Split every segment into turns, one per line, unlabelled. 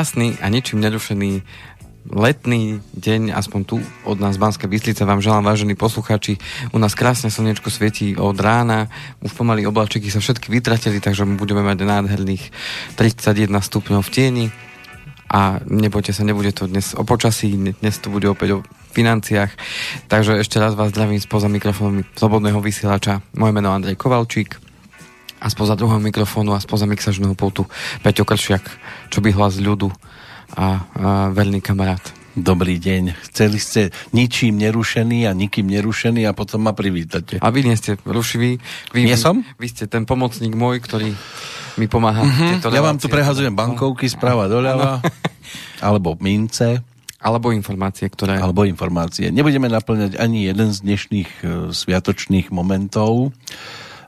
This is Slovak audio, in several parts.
krásny a ničím nerušený letný deň, aspoň tu od nás z Banskej Bystrice vám želám, vážení poslucháči. U nás krásne slnečko svietí od rána, už pomaly oblačiky sa všetky vytratili, takže budeme mať nádherných 31 stupňov v tieni a nebojte sa, nebude to dnes o počasí, dnes to bude opäť o financiách. Takže ešte raz vás zdravím spoza mikrofónu Slobodného vysielača. Moje meno Andrej Kovalčík a spoza druhého mikrofónu a spoza mixažného pultu Peťo Kršiak, čo by hlas ľudu a, a verný kamarát.
Dobrý deň. Chceli ste ničím nerušený a nikým nerušený a potom ma privítate.
A vy nie ste rušiví. Vy,
nie som?
Vy ste ten pomocník môj, ktorý mi pomáha. Mm-hmm.
Ja vám tu prehazujem bankovky sprava doľava, alebo mince.
Alebo informácie, ktoré...
Alebo informácie. Nebudeme naplňať ani jeden z dnešných uh, sviatočných momentov.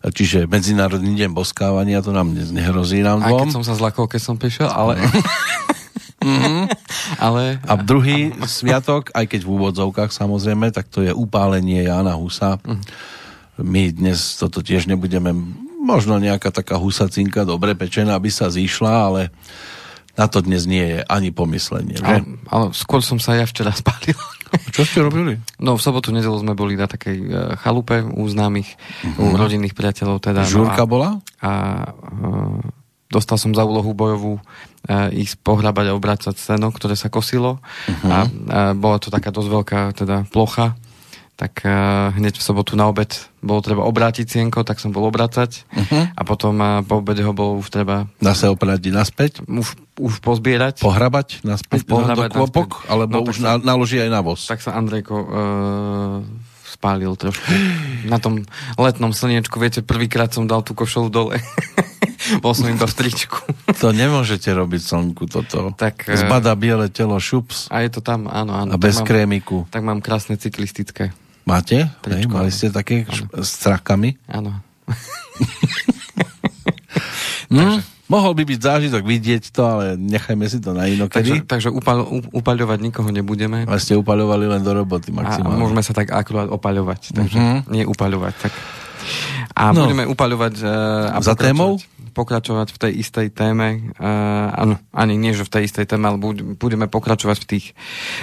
Čiže Medzinárodný deň boskávania, to nám dnes nehrozí nám
dvom. Aj keď som sa zlakol, keď som prišiel, ale...
Mm-hmm. Ale... A druhý sviatok, aj keď v úvodzovkách samozrejme, tak to je upálenie Jana Husa. Mm. My dnes toto tiež nebudeme, možno nejaká taká husacinka dobre pečená, aby sa zišla, ale na to dnes nie je ani pomyslenie. Že?
Ale, ale skôr som sa ja včera spálil.
Čo ste robili?
No v sobotu, nedelu sme boli na takej uh, chalupe u známych, uh-huh. u mhm. rodinných priateľov. Teda,
Žurka no a, bola?
A uh, dostal som za úlohu bojovú uh, ísť pohrabať a obrácať seno, ktoré sa kosilo. Uh-huh. A, a bola to taká dosť veľká teda plocha tak uh, hneď v sobotu na obed bolo treba obrátiť sienko, tak som bol obrácať uh-huh. a potom uh, po obede ho bolo už treba...
sa opradiť naspäť?
Už, už pozbierať.
Pohrabať naspäť pohrabať do klopok? Naspäť. Alebo no, už sa, naloží aj na voz?
Tak sa Andrejko uh, spálil trošku. na tom letnom slniečku, viete, prvýkrát som dal tú košelu dole. Bol som iba v tričku.
to nemôžete robiť slnku toto. Tak, Zbada biele telo, šups.
A je to tam, áno, áno.
A bez mám, krémiku.
Tak mám krásne cyklistické.
Máte? Hej, mali ste také ano. s trakami?
Áno.
no, mohol by byť zážitok vidieť to, ale nechajme si to na inokedy.
Takže, takže upal, upaľovať nikoho nebudeme.
Ale ste upaľovali len do roboty maximálne.
A môžeme sa tak akurát opaľovať, takže uh-huh. nie upaľovať. Tak. A no. budeme upaľovať uh, a
Za témou?
pokračovať v tej istej téme. Uh, áno, ani nie, že v tej istej téme, ale budeme pokračovať v tých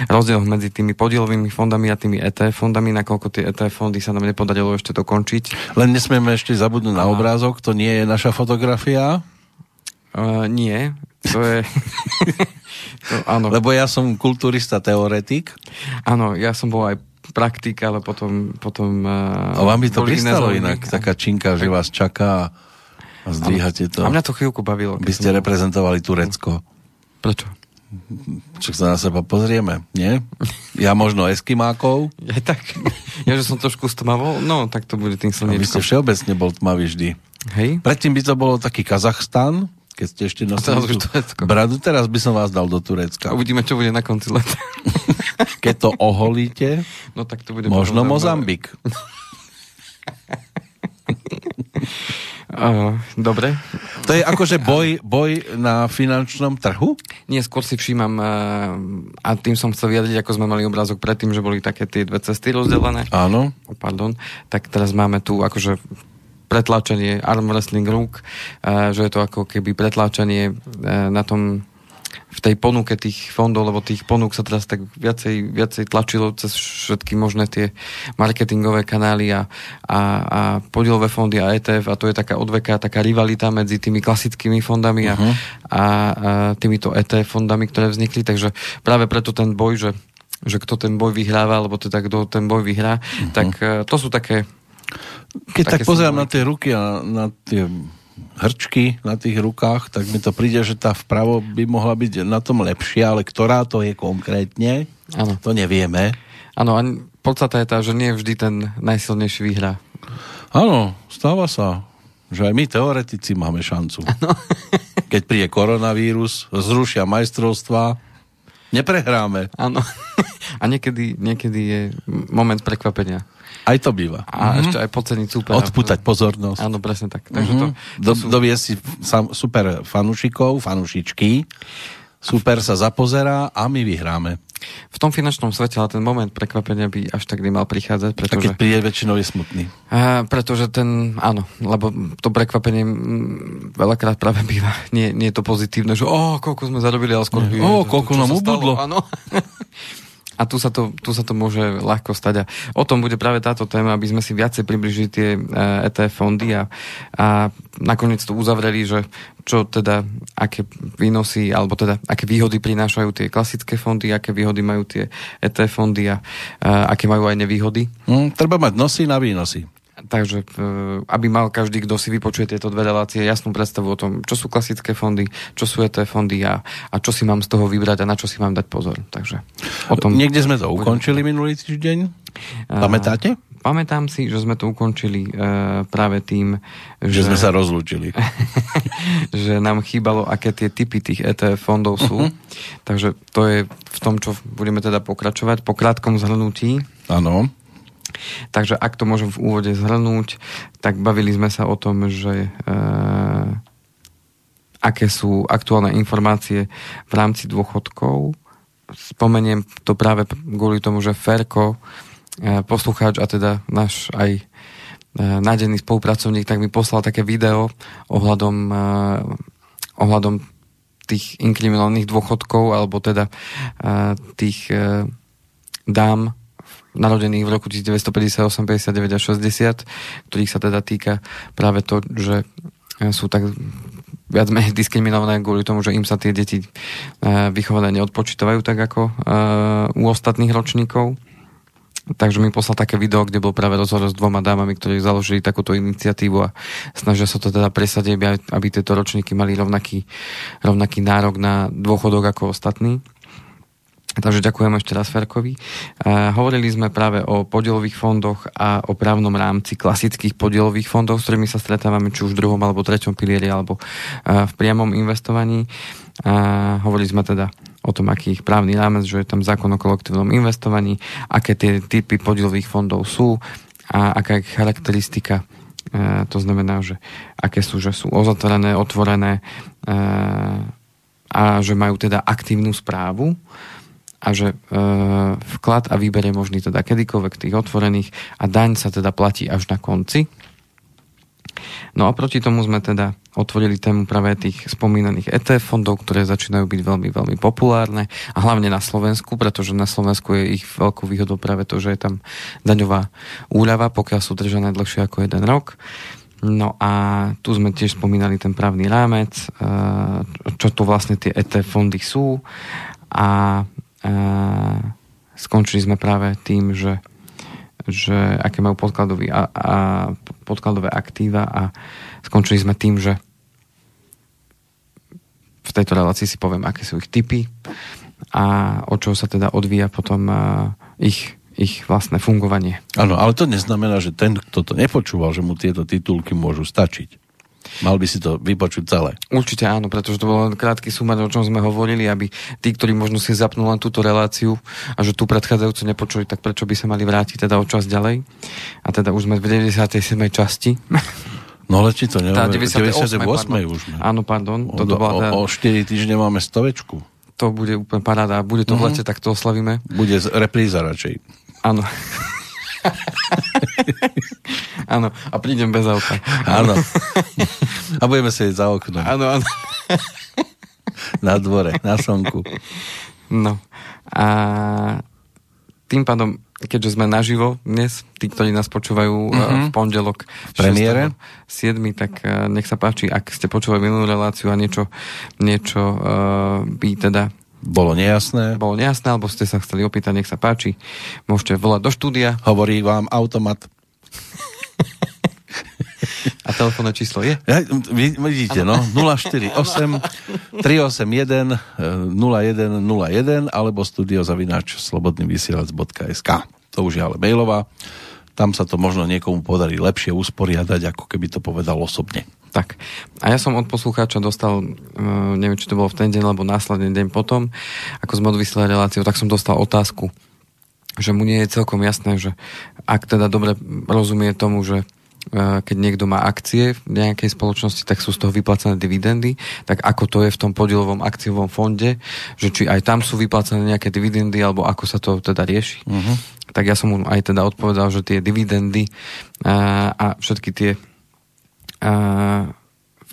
rozdieloch medzi tými podielovými fondami a tými ETF fondami, nakoľko tie ETF fondy sa nám nepodarilo ešte dokončiť.
Len nesmieme ešte zabudnúť na obrázok, to nie je naša fotografia?
Uh, nie, to je...
to, áno. Lebo ja som kulturista, teoretik.
Áno, ja som bol aj praktik, ale potom... potom
uh, a vám by to pristalo inak, taká činka, že vás čaká a zdvíhate to.
A mňa to chvíľku bavilo.
By ste reprezentovali Turecko.
Prečo?
Čo sa na seba pozrieme, nie? Ja možno Eskimákov.
Ja tak, ja že som trošku stmavol, no tak to bude tým slnečkom.
Vy ste všeobecne bol tmavý vždy.
Hej.
Predtým by to bolo taký Kazachstan, keď ste ešte nosili teraz bradu, teraz by som vás dal do Turecka.
Uvidíme, čo bude na konci leta.
keď to oholíte,
no, tak to bude
možno Mozambik.
Uh, dobre.
To je akože boj, boj na finančnom trhu?
Nie, skôr si všímam uh, a tým som chcel vyjadriť, ako sme mali obrázok predtým, že boli také tie dve cesty rozdelené.
Áno.
Oh, pardon. Tak teraz máme tu akože pretláčanie arm wrestling rúk, uh, že je to ako keby pretláčanie uh, na tom v tej ponuke tých fondov, lebo tých ponúk sa teraz tak viacej, viacej tlačilo cez všetky možné tie marketingové kanály a, a, a podielové fondy a ETF a to je taká odveka, taká rivalita medzi tými klasickými fondami a, uh-huh. a, a týmito ETF fondami, ktoré vznikli, takže práve preto ten boj, že, že kto ten boj vyhráva, alebo teda kto ten boj vyhrá, uh-huh. tak e, to sú také
keď tak pozerám na tie ruky a na tie hrčky na tých rukách, tak mi to príde, že tá vpravo by mohla byť na tom lepšia, ale ktorá to je konkrétne, ano. to nevieme.
Áno, a podstata je tá, že nie vždy ten najsilnejší vyhrá.
Áno, stáva sa, že aj my teoretici máme šancu. Ano. Keď príde koronavírus, zrušia majstrovstva, neprehráme.
Áno. A niekedy, niekedy je moment prekvapenia.
Aj to býva.
A mm-hmm. ešte aj podceniť super.
Odputať pozornosť.
Áno, presne tak. Takže mm-hmm.
to, to sú... Dovie si super fanušikov, fanušičky, super sa zapozerá a my vyhráme.
v tom finančnom svete, ale ten moment prekvapenia by až tak nemal prichádzať. Pretože,
a keď príde, väčšinou je smutný.
A, pretože ten, áno, lebo to prekvapenie veľakrát práve býva, nie, nie je to pozitívne, že o, koľko sme zarobili, ale skôr...
O, koľko nám ubudlo.
Áno. A tu sa, to, tu sa to môže ľahko stať. A o tom bude práve táto téma, aby sme si viacej približili tie ETF fondy a, a nakoniec to uzavreli, že čo teda, aké výnosy, alebo teda, aké výhody prinášajú tie klasické fondy, aké výhody majú tie ETF fondy a, a aké majú aj nevýhody.
Mm, treba mať nosy na výnosy.
Takže e, aby mal každý, kto si vypočuje tieto dve relácie, jasnú predstavu o tom, čo sú klasické fondy, čo sú ETF fondy a, a čo si mám z toho vybrať a na čo si mám dať pozor. Takže
o tom... Niekde sme to ukončili minulý týždeň? Pamätáte?
Pamätám si, že sme to ukončili uh, práve tým,
že... Že sme sa rozlúčili.
že nám chýbalo, aké tie typy tých ETF fondov sú. Uh-huh. Takže to je v tom, čo budeme teda pokračovať po krátkom zhrnutí.
Áno.
Takže ak to môžem v úvode zhrnúť, tak bavili sme sa o tom, že e, aké sú aktuálne informácie v rámci dôchodkov. Spomeniem to práve kvôli tomu, že Ferko, e, poslucháč a teda náš aj e, nádený spolupracovník, tak mi poslal také video ohľadom, e, ohľadom tých inkriminálnych dôchodkov, alebo teda e, tých e, dám, narodených v roku 1958, 59 a 60, ktorých sa teda týka práve to, že e, sú tak viac menej diskriminované kvôli tomu, že im sa tie deti e, vychované neodpočítavajú tak ako e, u ostatných ročníkov. Takže mi poslal také video, kde bol práve rozhovor s dvoma dámami, ktorí založili takúto iniciatívu a snažia sa to teda presadiť, aby, aby tieto ročníky mali rovnaký, rovnaký nárok na dôchodok ako ostatní. Takže ďakujem ešte raz Ferkovi. Uh, hovorili sme práve o podielových fondoch a o právnom rámci klasických podielových fondov, s ktorými sa stretávame či už v druhom alebo treťom pilieri alebo uh, v priamom investovaní. Uh, hovorili sme teda o tom, aký ich právny rámec, že je tam zákon o kolektívnom investovaní, aké tie typy podielových fondov sú a aká je charakteristika to znamená, že aké sú, že sú ozatvorené, otvorené a že majú teda aktívnu správu a že e, vklad a výber je možný teda kedykoľvek tých otvorených a daň sa teda platí až na konci. No a proti tomu sme teda otvorili tému práve tých spomínaných ETF fondov, ktoré začínajú byť veľmi, veľmi populárne a hlavne na Slovensku, pretože na Slovensku je ich veľkou výhodou práve to, že je tam daňová úľava, pokiaľ sú držané dlhšie ako jeden rok. No a tu sme tiež spomínali ten právny rámec, e, čo tu vlastne tie ETF fondy sú a skončili sme práve tým, že, že aké majú a, a podkladové aktíva a skončili sme tým, že v tejto relácii si poviem, aké sú ich typy a od čoho sa teda odvíja potom ich, ich vlastné fungovanie.
Áno, ale to neznamená, že ten, kto to nepočúval, že mu tieto titulky môžu stačiť. Mal by si to vypočuť celé.
Určite áno, pretože to bol len krátky sumar, o čom sme hovorili, aby tí, ktorí možno si zapnú len túto reláciu a že tú predchádzajúcu nepočuli, tak prečo by sa mali vrátiť teda o čas ďalej. A teda už sme v 97. časti.
No ale či to nemáme,
98. 98.
už.
Ne? Áno, pardon.
O, toto bola, o, o 4 týždne máme stovečku.
To bude úplne paráda. Bude to uh-huh. v mhm. lete, tak to oslavíme.
Bude repríza radšej.
Áno. Áno, a prídem bez auta.
Áno. A budeme sedieť za oknom.
Áno, áno.
Na dvore, na slnku.
No. A tým pádom, keďže sme naživo dnes, tí, ktorí nás počúvajú mm-hmm. v pondelok
v premiére
7, tak e, nech sa páči, ak ste počúvali minulú reláciu a niečo, niečo uh, by teda
bolo nejasné.
Bolo nejasné, alebo ste sa chceli opýtať, nech sa páči. Môžete volať do štúdia.
Hovorí vám automat.
A telefónne číslo je?
Ja, vidíte, ano. no, 048 381 0101 alebo studiozavináč slobodnyvysielac.sk To už je ale mailová. Tam sa to možno niekomu podarí lepšie usporiadať, ako keby to povedal osobne.
Tak. A ja som od poslucháča dostal, uh, neviem, či to bolo v ten deň, alebo následný deň potom, ako sme odvyslali reláciu, tak som dostal otázku, že mu nie je celkom jasné, že ak teda dobre rozumie tomu, že keď niekto má akcie v nejakej spoločnosti, tak sú z toho vyplácané dividendy, tak ako to je v tom podielovom akciovom fonde, že či aj tam sú vyplácané nejaké dividendy, alebo ako sa to teda rieši. Uh-huh. Tak ja som mu aj teda odpovedal, že tie dividendy a, a všetky tie a,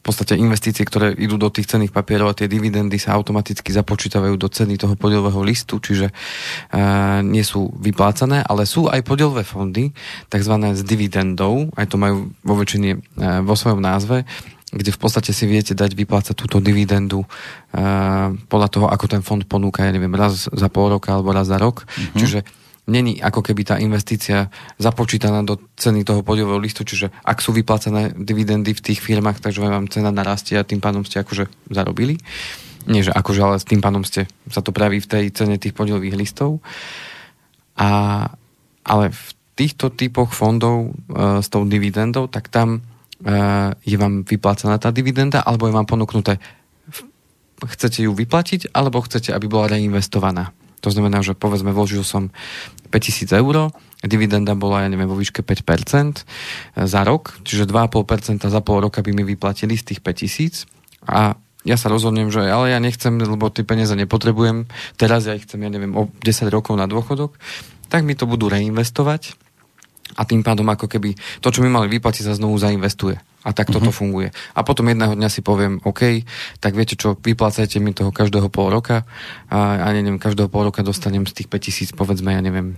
podstate investície, ktoré idú do tých cenných papierov a tie dividendy sa automaticky započítavajú do ceny toho podielového listu, čiže uh, nie sú vyplácané, ale sú aj podielové fondy, takzvané s dividendou, aj to majú vo väčšine uh, vo svojom názve, kde v podstate si viete dať vyplácať túto dividendu uh, podľa toho, ako ten fond ponúka, ja neviem, raz za pol roka alebo raz za rok. Mm-hmm. Čiže není ako keby tá investícia započítaná do ceny toho podiového listu, čiže ak sú vyplácané dividendy v tých firmách, takže vám cena narastie a tým pádom ste akože zarobili. Nie, že akože, ale tým pádom ste, sa to praví v tej cene tých podiových listov. A, ale v týchto typoch fondov e, s tou dividendou, tak tam e, je vám vyplácaná tá dividenda, alebo je vám ponúknuté chcete ju vyplatiť, alebo chcete, aby bola reinvestovaná. To znamená, že povedzme vložil som 5000 eur, dividenda bola, ja neviem, vo výške 5% za rok, čiže 2,5% za pol roka by mi vyplatili z tých 5000 a ja sa rozhodnem, že ale ja nechcem, lebo tie peniaze nepotrebujem, teraz ja ich chcem, ja neviem, o 10 rokov na dôchodok, tak mi to budú reinvestovať a tým pádom ako keby to, čo mi mali vyplatiť, sa znovu zainvestuje. A tak toto uh-huh. funguje. A potom jedného dňa si poviem, OK, tak viete čo, vyplácajte mi toho každého pol roka a, a neviem, každého pol roka dostanem z tých 5000, povedzme, ja neviem,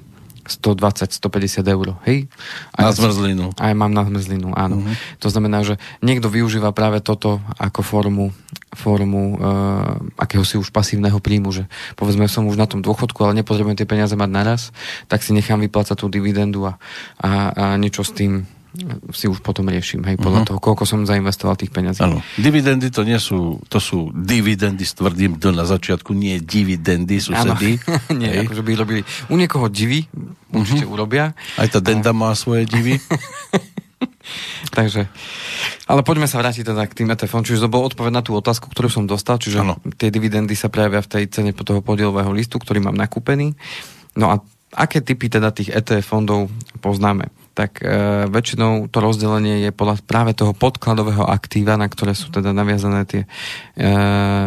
120, 150 eur, hej?
A na zmrzlinu.
Aj mám na zmrzlinu, áno. Uh-huh. To znamená, že niekto využíva práve toto ako formu, formu uh, akéhosi už pasívneho príjmu, že povedzme som už na tom dôchodku, ale nepotrebujem tie peniaze mať naraz, tak si nechám vyplácať tú dividendu a, a, a niečo s tým si už potom riešim, hej, podľa uh-huh. toho, koľko som zainvestoval tých peniazí.
Áno. Dividendy to nie sú, to sú dividendy s tvrdým D na začiatku, nie dividendy, susedy.
nie, hej. akože by robili. U niekoho divy určite uh-huh. urobia.
Aj tá denda a... má svoje divy.
Takže, ale poďme sa vrátiť teda k tým ETF-om. Čiže to bol odpoveď na tú otázku, ktorú som dostal, čiže ano. tie dividendy sa prejavia v tej cene toho podielového listu, ktorý mám nakúpený. No a aké typy teda tých ETF fondov poznáme? Tak e, väčšinou to rozdelenie je podľa práve toho podkladového aktíva, na ktoré sú teda naviazané tie, e,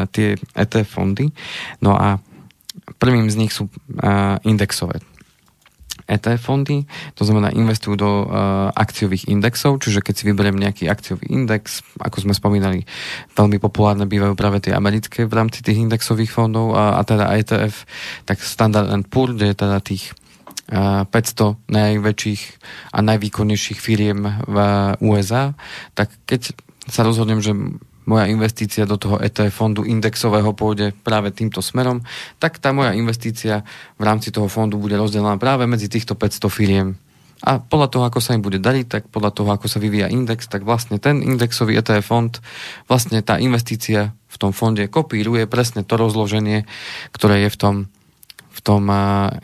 tie ETF fondy. No a prvým z nich sú e, indexové ETF fondy, to znamená investujú do uh, akciových indexov, čiže keď si vyberiem nejaký akciový index, ako sme spomínali, veľmi populárne bývajú práve tie americké v rámci tých indexových fondov a, a teda ETF, tak Standard Poor, kde je teda tých 500 najväčších a najvýkonnejších firiem v USA, tak keď sa rozhodnem, že moja investícia do toho ETF fondu indexového pôjde práve týmto smerom, tak tá moja investícia v rámci toho fondu bude rozdelená práve medzi týchto 500 firiem. A podľa toho, ako sa im bude dariť, tak podľa toho, ako sa vyvíja index, tak vlastne ten indexový ETF fond, vlastne tá investícia v tom fonde kopíruje presne to rozloženie, ktoré je v tom v tom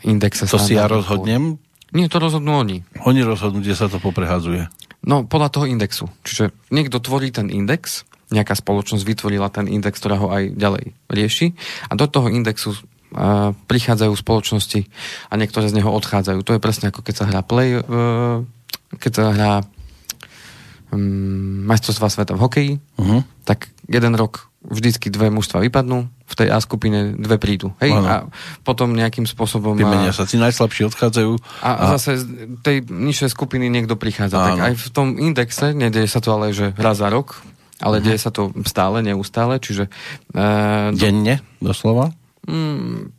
indexe.
To si ja rozhodnem?
Nie, to rozhodnú oni.
Oni rozhodnú, kde sa to poprehadzuje.
No, podľa toho indexu. Čiže niekto tvorí ten index, nejaká spoločnosť vytvorila ten index, ktorá ho aj ďalej rieši a do toho indexu uh, prichádzajú spoločnosti a niektoré z neho odchádzajú. To je presne ako keď sa hrá play, uh, keď sa hrá um, majstrovstvá sveta v hokeji, uh-huh. tak jeden rok vždycky dve mužstva vypadnú, v tej A skupine dve prídu. Hej? Ano. A potom nejakým spôsobom...
Vymenia sa, tí najslabší odchádzajú.
A, a zase z tej nižšej skupiny niekto prichádza. Ano. Tak aj v tom indexe, nedeje sa to ale, že raz za rok, ale uh-huh. deje sa to stále, neustále, čiže...
Uh, Denne, doslova?
Mm,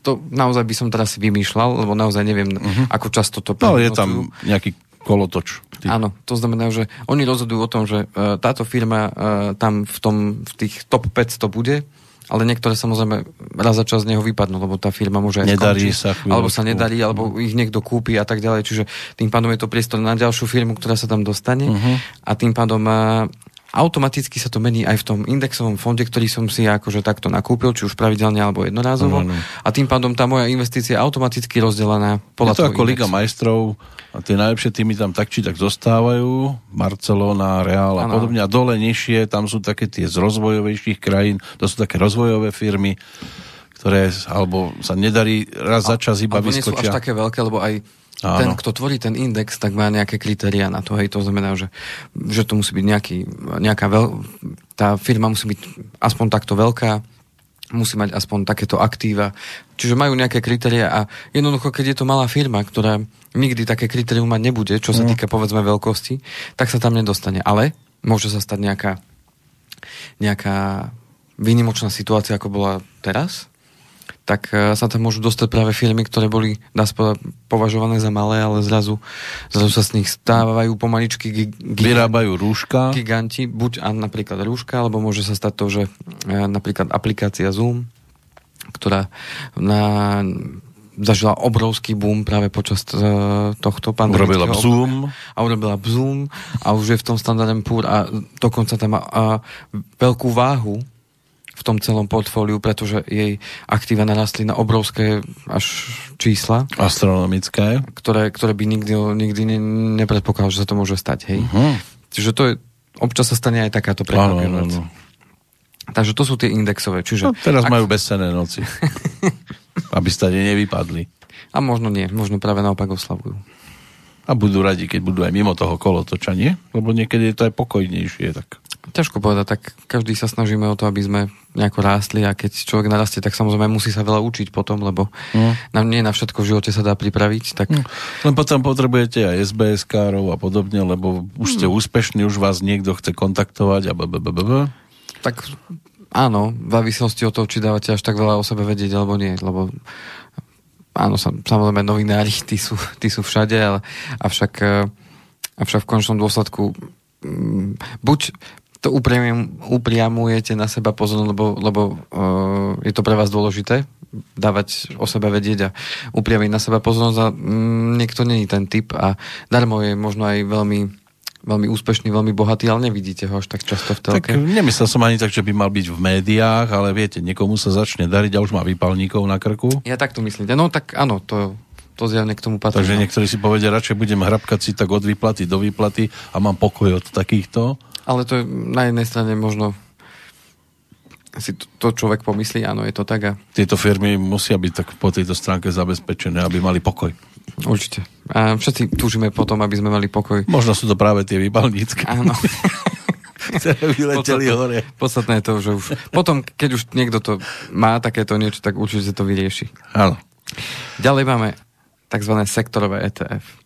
to naozaj by som teraz si vymýšľal, lebo naozaj neviem, uh-huh. ako často to...
No, je tam nejaký kolotoč.
Ty. Áno, to znamená, že oni rozhodujú o tom, že uh, táto firma uh, tam v, tom, v tých top 500 bude, ale niektoré samozrejme raz za čas z neho vypadnú, lebo tá firma môže
aj Nedarí sa chvíľu,
alebo sa nedarí, alebo ich niekto kúpi a tak ďalej. Čiže tým pádom je to priestor na ďalšiu firmu, ktorá sa tam dostane uh-huh. a tým pádom automaticky sa to mení aj v tom indexovom fonde, ktorý som si akože takto nakúpil, či už pravidelne alebo jednorázovo. No, no. A tým pádom tá moja investícia je automaticky rozdelená
podľa Je to ako indexu. Liga majstrov a tie najlepšie týmy tam tak či tak zostávajú, Barcelona, Real a ano. podobne. A dole nižšie, tam sú také tie z rozvojovejších krajín, to sú také rozvojové firmy, ktoré alebo sa nedarí raz za čas iba vyskočia.
nie sú až také veľké, lebo aj Áno. ten, kto tvorí ten index, tak má nejaké kritéria na to. Hej, to znamená, že, že to musí byť nejaký, nejaká veľ, tá firma musí byť aspoň takto veľká, musí mať aspoň takéto aktíva. Čiže majú nejaké kritéria a jednoducho, keď je to malá firma, ktorá nikdy také kritérium mať nebude, čo sa mm. týka povedzme veľkosti, tak sa tam nedostane. Ale môže sa stať nejaká, nejaká výnimočná situácia, ako bola teraz, tak e, sa tam môžu dostať práve firmy, ktoré boli, dá sa považované za malé, ale zrazu, zrazu sa z nich stávajú pomaličky gi-
gi- vyrábajú rúška.
Giganti, buď a napríklad rúška, alebo môže sa stať to, že e, napríklad aplikácia Zoom, ktorá na, zažila obrovský boom práve počas uh, tohto
pandemického. Urobila Zoom.
A urobila Zoom a už je v tom standardem púr a dokonca tam má uh, veľkú váhu v tom celom portfóliu, pretože jej aktíva narastli na obrovské až čísla.
Astronomické.
Ktoré, ktoré by nikdy, nikdy ne, nepredpokladal, že sa to môže stať. Hej. Uh-huh. Čiže to je, občas sa stane aj takáto prekvapivá vec. Takže to sú tie indexové. Čiže,
no, teraz ak... majú bezcené noci. aby stade nevypadli.
A možno nie, možno práve naopak oslavujú.
A budú radi, keď budú aj mimo toho kolotoča, nie? Lebo niekedy je to aj pokojnejšie. Tak.
Ťažko povedať, tak každý sa snažíme o to, aby sme nejako rástli a keď človek narastie, tak samozrejme musí sa veľa učiť potom, lebo mm. nám nie na všetko v živote sa dá pripraviť. Tak... Mm.
Len potom potrebujete aj SBS-károv a podobne, lebo už ste mm. úspešní, už vás niekto chce kontaktovať a blablabla.
Tak áno, v závislosti od toho, či dávate až tak veľa o sebe vedieť alebo nie, lebo áno, samozrejme novinári, tí sú, tí sú všade, ale avšak, eh, avšak v končnom dôsledku mm, buď to upriam, upriamujete na seba pozornosť, lebo, lebo uh, je to pre vás dôležité dávať o sebe vedieť a upriamiť na seba pozornosť a mm, niekto není ten typ a darmo je možno aj veľmi veľmi úspešný, veľmi bohatý, ale nevidíte ho až tak často v telke.
Tak nemyslel som ani tak, že by mal byť v médiách, ale viete, niekomu sa začne dariť a už má výpalníkov na krku.
Ja tak to myslím. No tak áno, to, to zjavne k tomu patrí.
Takže no. niektorí si povedia, radšej budem hrabkať si tak od výplaty do výplaty a mám pokoj od takýchto
ale to je na jednej strane možno si to, to človek pomyslí, áno, je to tak. A...
Tieto firmy musia byť tak po tejto stránke zabezpečené, aby mali pokoj.
Určite. A všetci túžime potom, aby sme mali pokoj.
Možno sú to práve tie vybalnícky.
Áno.
ktoré vyleteli podstatné, hore.
Podstatné je to, že už potom, keď už niekto to má takéto niečo, tak určite to vyrieši.
Áno.
Ďalej máme tzv. sektorové ETF.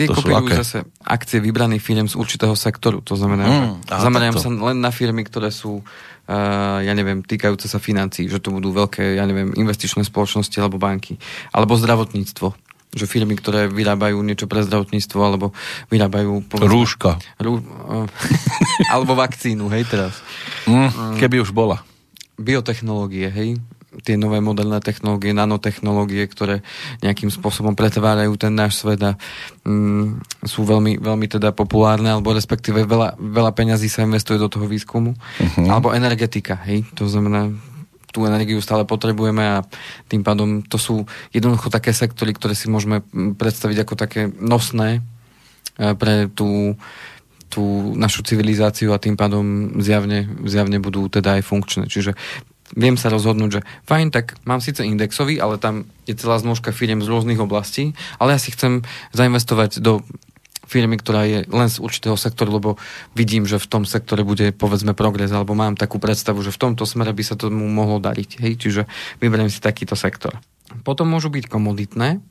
Tie to kopírujú zase akcie vybraných firm z určitého sektoru. To znamená, mm, že zameriam sa len na firmy, ktoré sú, uh, ja neviem, týkajúce sa financií, že to budú veľké, ja neviem, investičné spoločnosti alebo banky. Alebo zdravotníctvo že firmy, ktoré vyrábajú niečo pre zdravotníctvo, alebo vyrábajú...
Povedzme, Rúška.
Rú, uh, alebo vakcínu, hej, teraz.
Mm, keby už bola.
Biotechnológie, hej tie nové moderné technológie, nanotechnológie, ktoré nejakým spôsobom pretvárajú ten náš svet a mm, sú veľmi, veľmi teda populárne, alebo respektíve veľa, veľa peňazí sa investuje do toho výskumu. Uh-huh. Alebo energetika, hej, to znamená tú energiu stále potrebujeme a tým pádom to sú jednoducho také sektory, ktoré si môžeme mm, predstaviť ako také nosné e, pre tú, tú našu civilizáciu a tým pádom zjavne, zjavne budú teda aj funkčné. Čiže viem sa rozhodnúť, že fajn, tak mám síce indexový, ale tam je celá znožka firiem z rôznych oblastí, ale ja si chcem zainvestovať do firmy, ktorá je len z určitého sektoru, lebo vidím, že v tom sektore bude povedzme progres, alebo mám takú predstavu, že v tomto smere by sa tomu mohlo dariť. Hej? Čiže vyberiem si takýto sektor. Potom môžu byť komoditné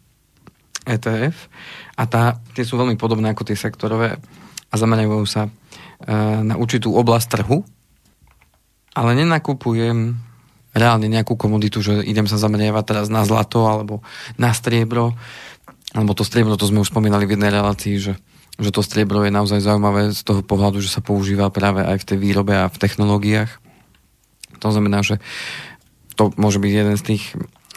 ETF a tá, tie sú veľmi podobné ako tie sektorové a zamerajú sa e, na určitú oblasť trhu, ale nenakupujem reálne nejakú komoditu, že idem sa zameriavať teraz na zlato alebo na striebro, alebo to striebro, to sme už spomínali v jednej relácii, že, že to striebro je naozaj zaujímavé z toho pohľadu, že sa používa práve aj v tej výrobe a v technológiách. To znamená, že to môže byť jeden z tých,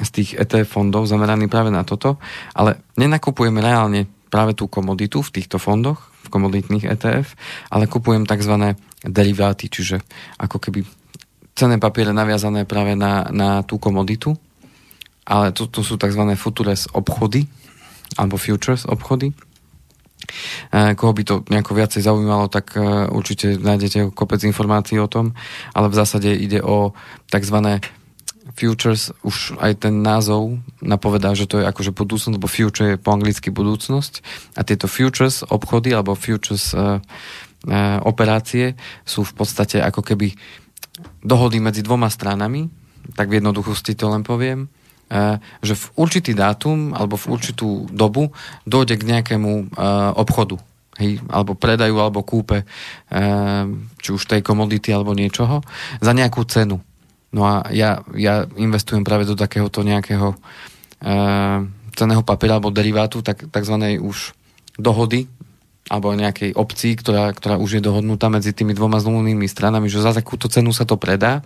z tých ETF fondov zameraný práve na toto, ale nenakupujeme reálne práve tú komoditu v týchto fondoch, v komoditných ETF, ale kupujem tzv. deriváty, čiže ako keby cenné papiere naviazané práve na, na tú komoditu, ale to, sú tzv. futures obchody, alebo futures obchody. E, koho by to nejako viacej zaujímalo, tak e, určite nájdete kopec informácií o tom, ale v zásade ide o tzv. futures, už aj ten názov napovedá, že to je akože budúcnosť, lebo future je po anglicky budúcnosť a tieto futures obchody alebo futures uh, uh, operácie sú v podstate ako keby dohody medzi dvoma stranami, tak v jednoduchosti to len poviem, uh, že v určitý dátum alebo v určitú dobu dojde k nejakému uh, obchodu hej, alebo predajú, alebo kúpe, či už tej komodity alebo niečoho, za nejakú cenu. No a ja, ja investujem práve do takéhoto nejakého ceného papiera alebo derivátu, tak, takzvanej už dohody alebo nejakej opcii, ktorá, ktorá už je dohodnutá medzi tými dvoma zlomnými stranami, že za takúto cenu sa to predá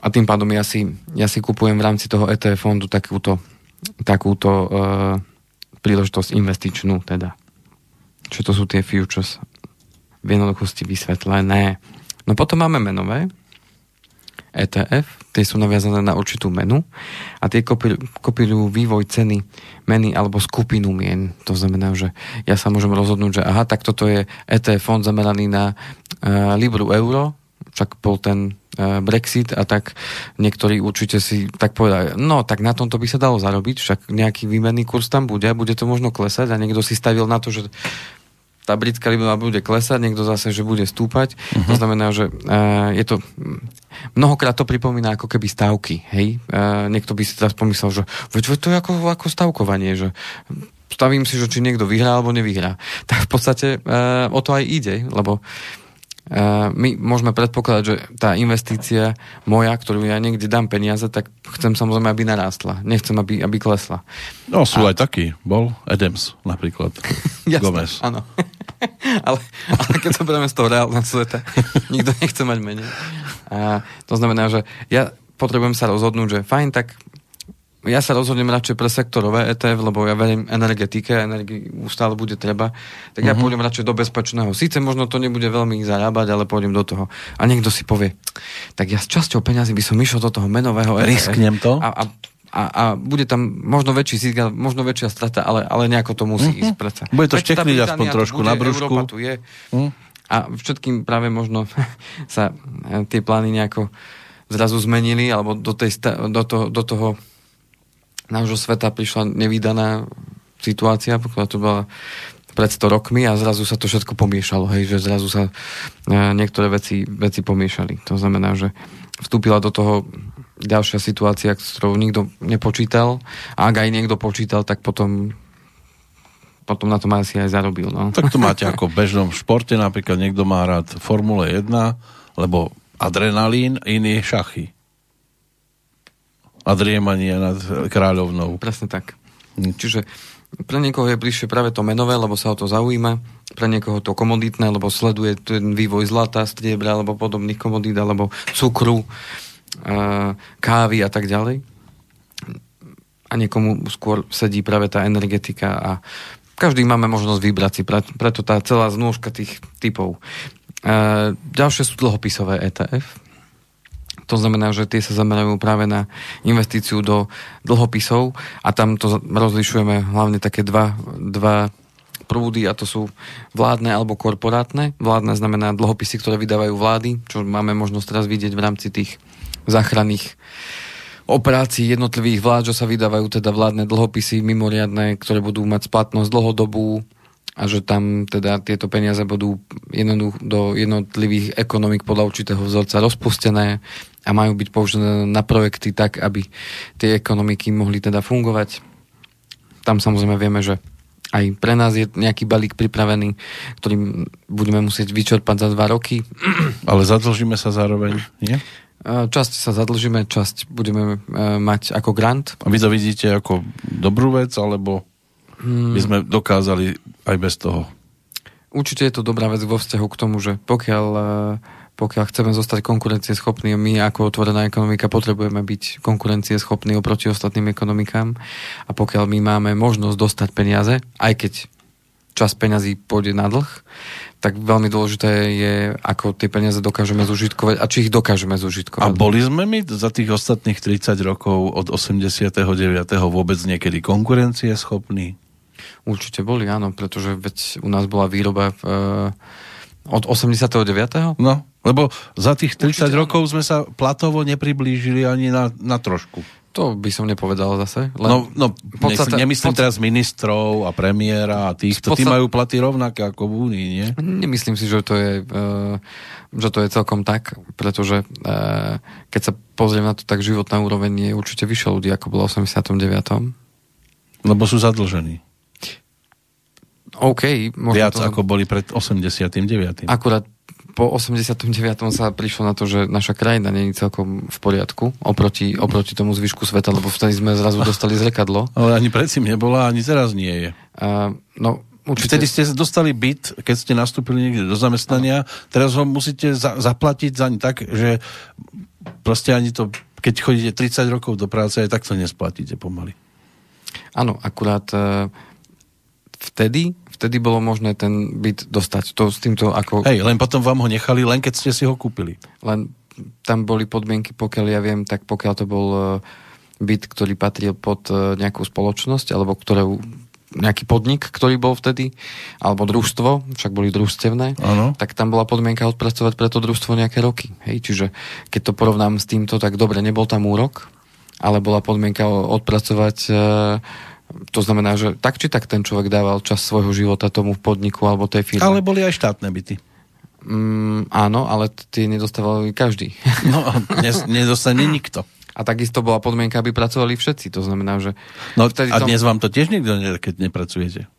a tým pádom ja si, ja si kupujem v rámci toho ETF fondu takúto, takúto uh, príležitosť investičnú teda. Čo to sú tie futures? V jednoduchosti vysvetlené. No potom máme menové, ETF, tie sú naviazané na určitú menu a tie kopírujú vývoj ceny meny alebo skupinu mien. To znamená, že ja sa môžem rozhodnúť, že aha, tak toto je ETF fond zameraný na uh, Libru euro, však bol ten uh, Brexit a tak niektorí určite si tak povedali, no tak na tomto by sa dalo zarobiť, však nejaký výmenný kurz tam bude, bude to možno klesať a niekto si stavil na to, že tá britská libra bude klesať, niekto zase, že bude stúpať. Uh-huh. To znamená, že uh, je to... Mnohokrát to pripomína ako keby stavky, hej? Uh, niekto by si teraz pomyslel, že veď, veď to je ako, ako stavkovanie, že stavím si, že či niekto vyhrá alebo nevyhrá. Tak v podstate uh, o to aj ide, lebo my môžeme predpokladať, že tá investícia moja, ktorú ja niekde dám peniaze, tak chcem samozrejme, aby narástla. Nechcem, aby, aby klesla.
No sú a... aj takí. Bol Adams napríklad.
Jasne, Gomez. áno. ale, ale keď sa budeme z toho reálneho sveta, nikto nechce mať menej. A to znamená, že ja potrebujem sa rozhodnúť, že fajn, tak ja sa rozhodnem radšej pre sektorové ETF, lebo ja verím energetike, energii stále bude treba, tak ja uh-huh. pôjdem radšej do bezpečného. Síce možno to nebude veľmi zarábať, ale pôjdem do toho. A niekto si povie, tak ja s časťou peňazí by som išiel do toho menového
ETF. Risknem to.
A, a, a, a bude tam možno väčší zisk, možno väčšia strata, ale, ale nejako to musí uh-huh. ísť predsa.
Bude to štekliť aspoň trošku na brúšku.
Európa tu je. Uh-huh. A všetkým práve možno sa eh, tie plány nejako zrazu zmenili, alebo do, tej, do, to, do toho nášho sveta prišla nevydaná situácia, pokiaľ to bola pred 100 rokmi a zrazu sa to všetko pomiešalo, hej, že zrazu sa e, niektoré veci, veci pomiešali. To znamená, že vstúpila do toho ďalšia situácia, ktorou nikto nepočítal a ak aj niekto počítal, tak potom potom na tom asi aj zarobil. No.
Tak to máte ako v bežnom športe, napríklad niekto má rád Formule 1, lebo adrenalín, iný šachy a driemania nad kráľovnou.
Presne tak. Čiže pre niekoho je bližšie práve to menové, lebo sa o to zaujíma, pre niekoho to komoditné, lebo sleduje ten vývoj zlata, striebra, alebo podobných komodít, alebo cukru, kávy a tak ďalej. A niekomu skôr sedí práve tá energetika a každý máme možnosť vybrať si, preto tá celá znôžka tých typov. Ďalšie sú dlhopisové ETF, to znamená, že tie sa zamerajú práve na investíciu do dlhopisov a tam to rozlišujeme hlavne také dva, dva prúdy a to sú vládne alebo korporátne. Vládne znamená dlhopisy, ktoré vydávajú vlády, čo máme možnosť teraz vidieť v rámci tých záchranných operácií jednotlivých vlád, že sa vydávajú teda vládne dlhopisy mimoriadne, ktoré budú mať splatnosť dlhodobú, a že tam teda tieto peniaze budú do jednotlivých ekonomik podľa určitého vzorca rozpustené a majú byť použené na projekty tak, aby tie ekonomiky mohli teda fungovať. Tam samozrejme vieme, že aj pre nás je nejaký balík pripravený, ktorý budeme musieť vyčerpať za dva roky.
Ale zadlžíme sa zároveň, nie?
Časť sa zadlžíme, časť budeme e, mať ako grant.
A vy to vidíte ako dobrú vec, alebo hmm. by sme dokázali aj bez toho.
Určite je to dobrá vec vo vzťahu k tomu, že pokiaľ, eh, pokiaľ chceme zostať konkurencieschopní, my ako otvorená ekonomika potrebujeme byť konkurencieschopní oproti ostatným ekonomikám a pokiaľ my máme možnosť dostať peniaze, aj keď čas peňazí pôjde na dlh, tak veľmi dôležité je, ako tie peniaze dokážeme zužitkovať a či ich dokážeme zužitkovať.
A boli sme my za tých ostatných 30 rokov od 89. vôbec niekedy konkurencieschopní?
Určite boli, áno, pretože veď u nás bola výroba v, e, Od 89.
No, lebo za tých 30 Určite rokov sme sa platovo nepriblížili ani na, na trošku.
To by som nepovedal zase.
Len no, no podstate, nemyslím podstate, teraz ministrov a premiéra a týchto. Podstate, tí majú platy rovnaké ako v Únii, nie?
Nemyslím si, že to je, uh, že to je celkom tak, pretože uh, keď sa pozriem na to, tak životná úroveň je určite vyššia ľudí, ako bolo v 89.
Lebo sú zadlžení.
OK.
Viac to... ako boli pred 89.
Akurát po 89. sa prišlo na to, že naša krajina je celkom v poriadku oproti, oproti tomu zvyšku sveta, lebo vtedy sme zrazu dostali zrkadlo.
Ale ani predtým nebola, ani teraz nie je. Uh, no, Určite. Vtedy ste dostali byt, keď ste nastúpili niekde do zamestnania, teraz ho musíte za, zaplatiť zaň tak, že proste ani to, keď chodíte 30 rokov do práce, aj tak to nesplatíte pomaly.
Áno, akurát uh, vtedy vtedy bolo možné ten byt dostať. To s týmto ako...
Hej, len potom vám ho nechali, len keď ste si ho kúpili.
Len tam boli podmienky, pokiaľ ja viem, tak pokiaľ to bol e, byt, ktorý patril pod e, nejakú spoločnosť, alebo ktoré nejaký podnik, ktorý bol vtedy, alebo družstvo, však boli družstevné, ano. tak tam bola podmienka odpracovať pre to družstvo nejaké roky. Hej? Čiže keď to porovnám s týmto, tak dobre, nebol tam úrok, ale bola podmienka odpracovať e, to znamená, že tak či tak ten človek dával čas svojho života tomu podniku alebo tej firme.
Ale boli aj štátne byty.
Mm, áno, ale tie nedostával každý.
No, nedostane nikto.
A takisto bola podmienka, aby pracovali všetci. To znamená, že...
No a tom... dnes vám to tiež nikto, keď nepracujete.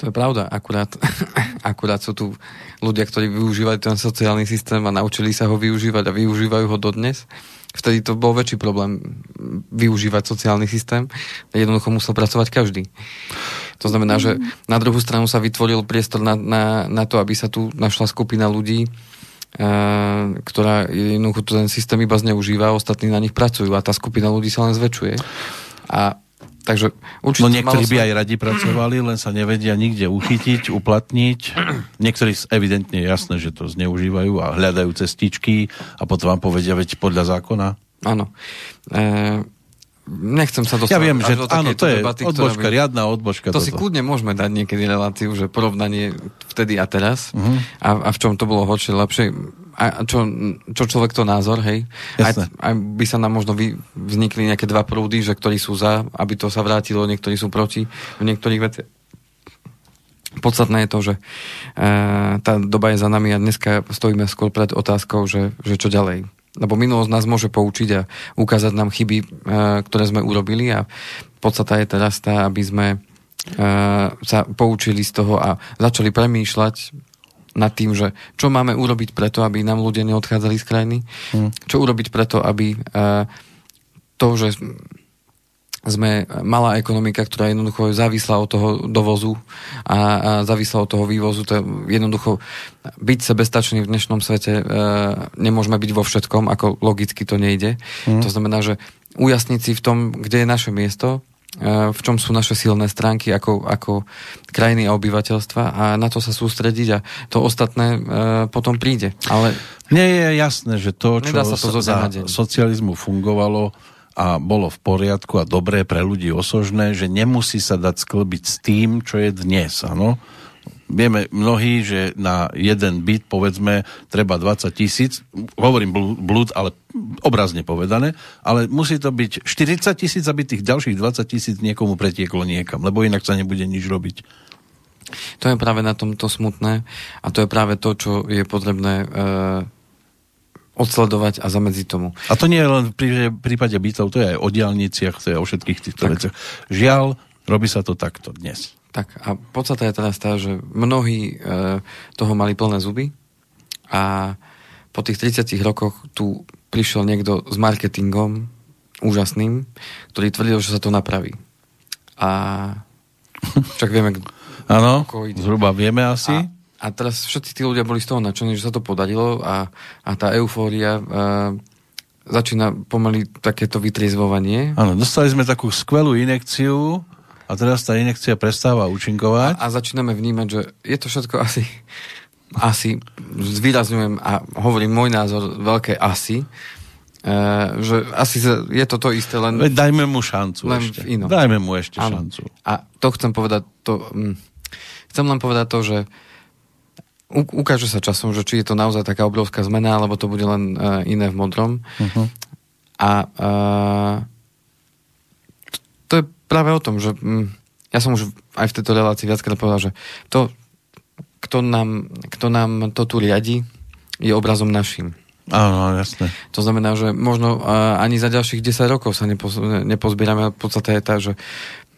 To je pravda. Akurát, akurát sú tu ľudia, ktorí využívajú ten sociálny systém a naučili sa ho využívať a využívajú ho dodnes vtedy to bol väčší problém využívať sociálny systém. Jednoducho musel pracovať každý. To znamená, že na druhú stranu sa vytvoril priestor na, na, na to, aby sa tu našla skupina ľudí, Uh, ktorá jednoducho ten systém iba zneužíva, ostatní na nich pracujú a tá skupina ľudí sa len zväčšuje. A Takže
určite no niektorí by aj radi pracovali, len sa nevedia nikde uchytiť, uplatniť. Niektorí evidentne je jasné, že to zneužívajú a hľadajú cestičky a potom vám povedia, veď podľa zákona.
Áno. E, nechcem sa dostať
ja viem, že áno, to je debaty, odbočka, by... riadna odbočka.
To toto. si kľudne môžeme dať niekedy reláciu, že porovnanie vtedy a teraz uh-huh. a, a v čom to bolo horšie, lepšie a čo, čo človek to názor, hej. Aj, aj by sa nám možno vy, vznikli nejaké dva prúdy, že ktorí sú za, aby to sa vrátilo, niektorí sú proti v niektorých veciach. Podstatné je to, že e, tá doba je za nami a dneska stojíme skôr pred otázkou, že, že čo ďalej. Lebo minulosť nás môže poučiť a ukázať nám chyby, e, ktoré sme urobili a podstata je teraz tá, aby sme e, sa poučili z toho a začali premýšľať nad tým, že čo máme urobiť preto, aby nám ľudia neodchádzali z krajiny, hmm. čo urobiť preto, aby uh, to, že sme malá ekonomika, ktorá jednoducho závislá od toho dovozu a, a závislá od toho vývozu. To je jednoducho byť sebestačný v dnešnom svete e, nemôžeme byť vo všetkom, ako logicky to nejde. Mm. To znamená, že ujasniť si v tom, kde je naše miesto, E, v čom sú naše silné stránky ako, ako krajiny a obyvateľstva a na to sa sústrediť a to ostatné e, potom príde. Ale
nie je jasné, že to, čo sa to za socializmu fungovalo a bolo v poriadku a dobré pre ľudí osožné, že nemusí sa dať sklbiť s tým, čo je dnes, áno? Vieme mnohí, že na jeden byt, povedzme, treba 20 tisíc, hovorím blúd, ale obrazne povedané, ale musí to byť 40 tisíc, aby tých ďalších 20 tisíc niekomu pretieklo niekam, lebo inak sa nebude nič robiť.
To je práve na tomto smutné a to je práve to, čo je potrebné e, odsledovať a zamedziť tomu.
A to nie je len v prípade bytov, to je aj o diálniciach, to je o všetkých týchto tak. veciach. Žiaľ, robí sa to takto dnes.
Tak a podstata je teraz tá, že mnohí e, toho mali plné zuby a po tých 30 rokoch tu prišiel niekto s marketingom úžasným, ktorý tvrdil, že sa to napraví. A však vieme,
Áno, zhruba vieme asi.
A, a teraz všetci tí ľudia boli z toho nadšení, že sa to podarilo a, a tá eufória e, začína pomaly takéto vytriezvovanie.
Áno, dostali sme takú skvelú inekciu a teraz tá inekcia prestáva účinkovať.
A, a začíname vnímať, že je to všetko asi, asi zvýrazňujem a hovorím môj názor, veľké asi, Uh, že asi je to to isté, len...
Dajme mu šancu len ešte. Ino. Dajme mu ešte ano. šancu.
A to chcem povedať, to, hm, chcem len povedať to, že ukáže sa časom, že či je to naozaj taká obrovská zmena, alebo to bude len uh, iné v modrom. Uh-huh. A uh, to je práve o tom, že um, ja som už aj v tejto relácii viackrát povedal, že to, kto nám, kto nám to tu riadi, je obrazom našim.
Áno, jasné.
To znamená, že možno ani za ďalších 10 rokov sa nepoz, nepozbierame. V podstate je tá, že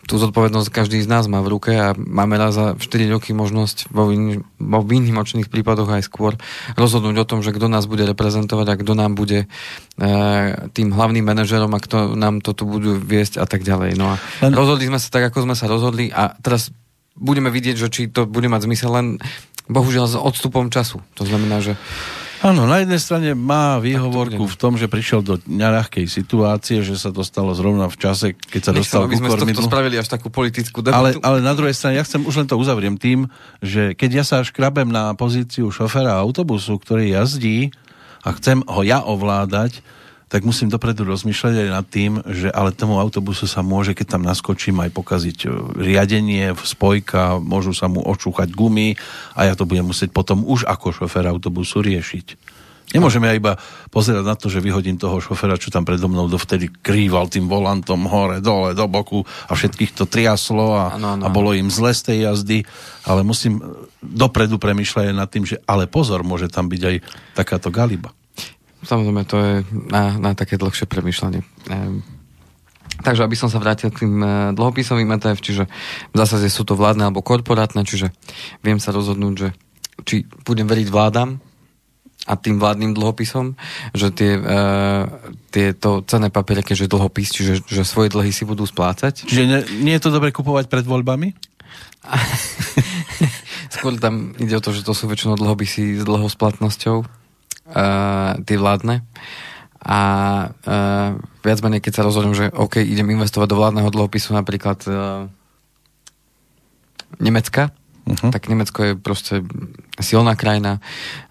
tú zodpovednosť každý z nás má v ruke a máme raz za 4 roky možnosť vo, výn, vo výnimočných prípadoch aj skôr rozhodnúť o tom, že kto nás bude reprezentovať a kto nám bude e, tým hlavným manažerom a kto nám to tu budú viesť a tak ďalej. No a len... rozhodli sme sa tak, ako sme sa rozhodli a teraz budeme vidieť, že či to bude mať zmysel len bohužiaľ s odstupom času. To znamená, že
Áno, na jednej strane má výhovorku v tom, že prišiel do neľahkej situácie, že sa dostalo zrovna v čase, keď sa dostal
ku sme to spravili až takú politickú debatu.
Ale, ale na druhej strane, ja chcem, už len to uzavriem tým, že keď ja sa škrabem na pozíciu šoféra autobusu, ktorý jazdí a chcem ho ja ovládať, tak musím dopredu rozmýšľať aj nad tým, že ale tomu autobusu sa môže, keď tam naskočím, aj pokaziť e, riadenie, spojka, môžu sa mu očúchať gumy a ja to budem musieť potom už ako šofér autobusu riešiť. Nemôžeme ja iba pozerať na to, že vyhodím toho šoféra, čo tam predo mnou dovtedy krýval tým volantom hore, dole, do boku a všetkých to triaslo a, ano, ano. a bolo im zle z tej jazdy, ale musím dopredu premyšľať nad tým, že ale pozor, môže tam byť aj takáto galiba.
Samozrejme, to je na, na také dlhšie premyšľanie. Ehm, takže aby som sa vrátil k tým e, dlhopisovým ETF, čiže v zásade sú to vládne alebo korporátne, čiže viem sa rozhodnúť, že či budem veriť vládam a tým vládnym dlhopisom, že tie, e, tieto cenné papiere, keďže dlhopis, čiže že svoje dlhy si budú splácať.
Čiže nie, nie je to dobre kupovať pred voľbami?
Skôr tam ide o to, že to sú väčšinou dlhopisy s dlhou splatnosťou uh, tie vládne a uh, viac menej, keď sa rozhodnem, že OK, idem investovať do vládneho dlhopisu napríklad uh, Nemecka, uh-huh. tak Nemecko je proste silná krajina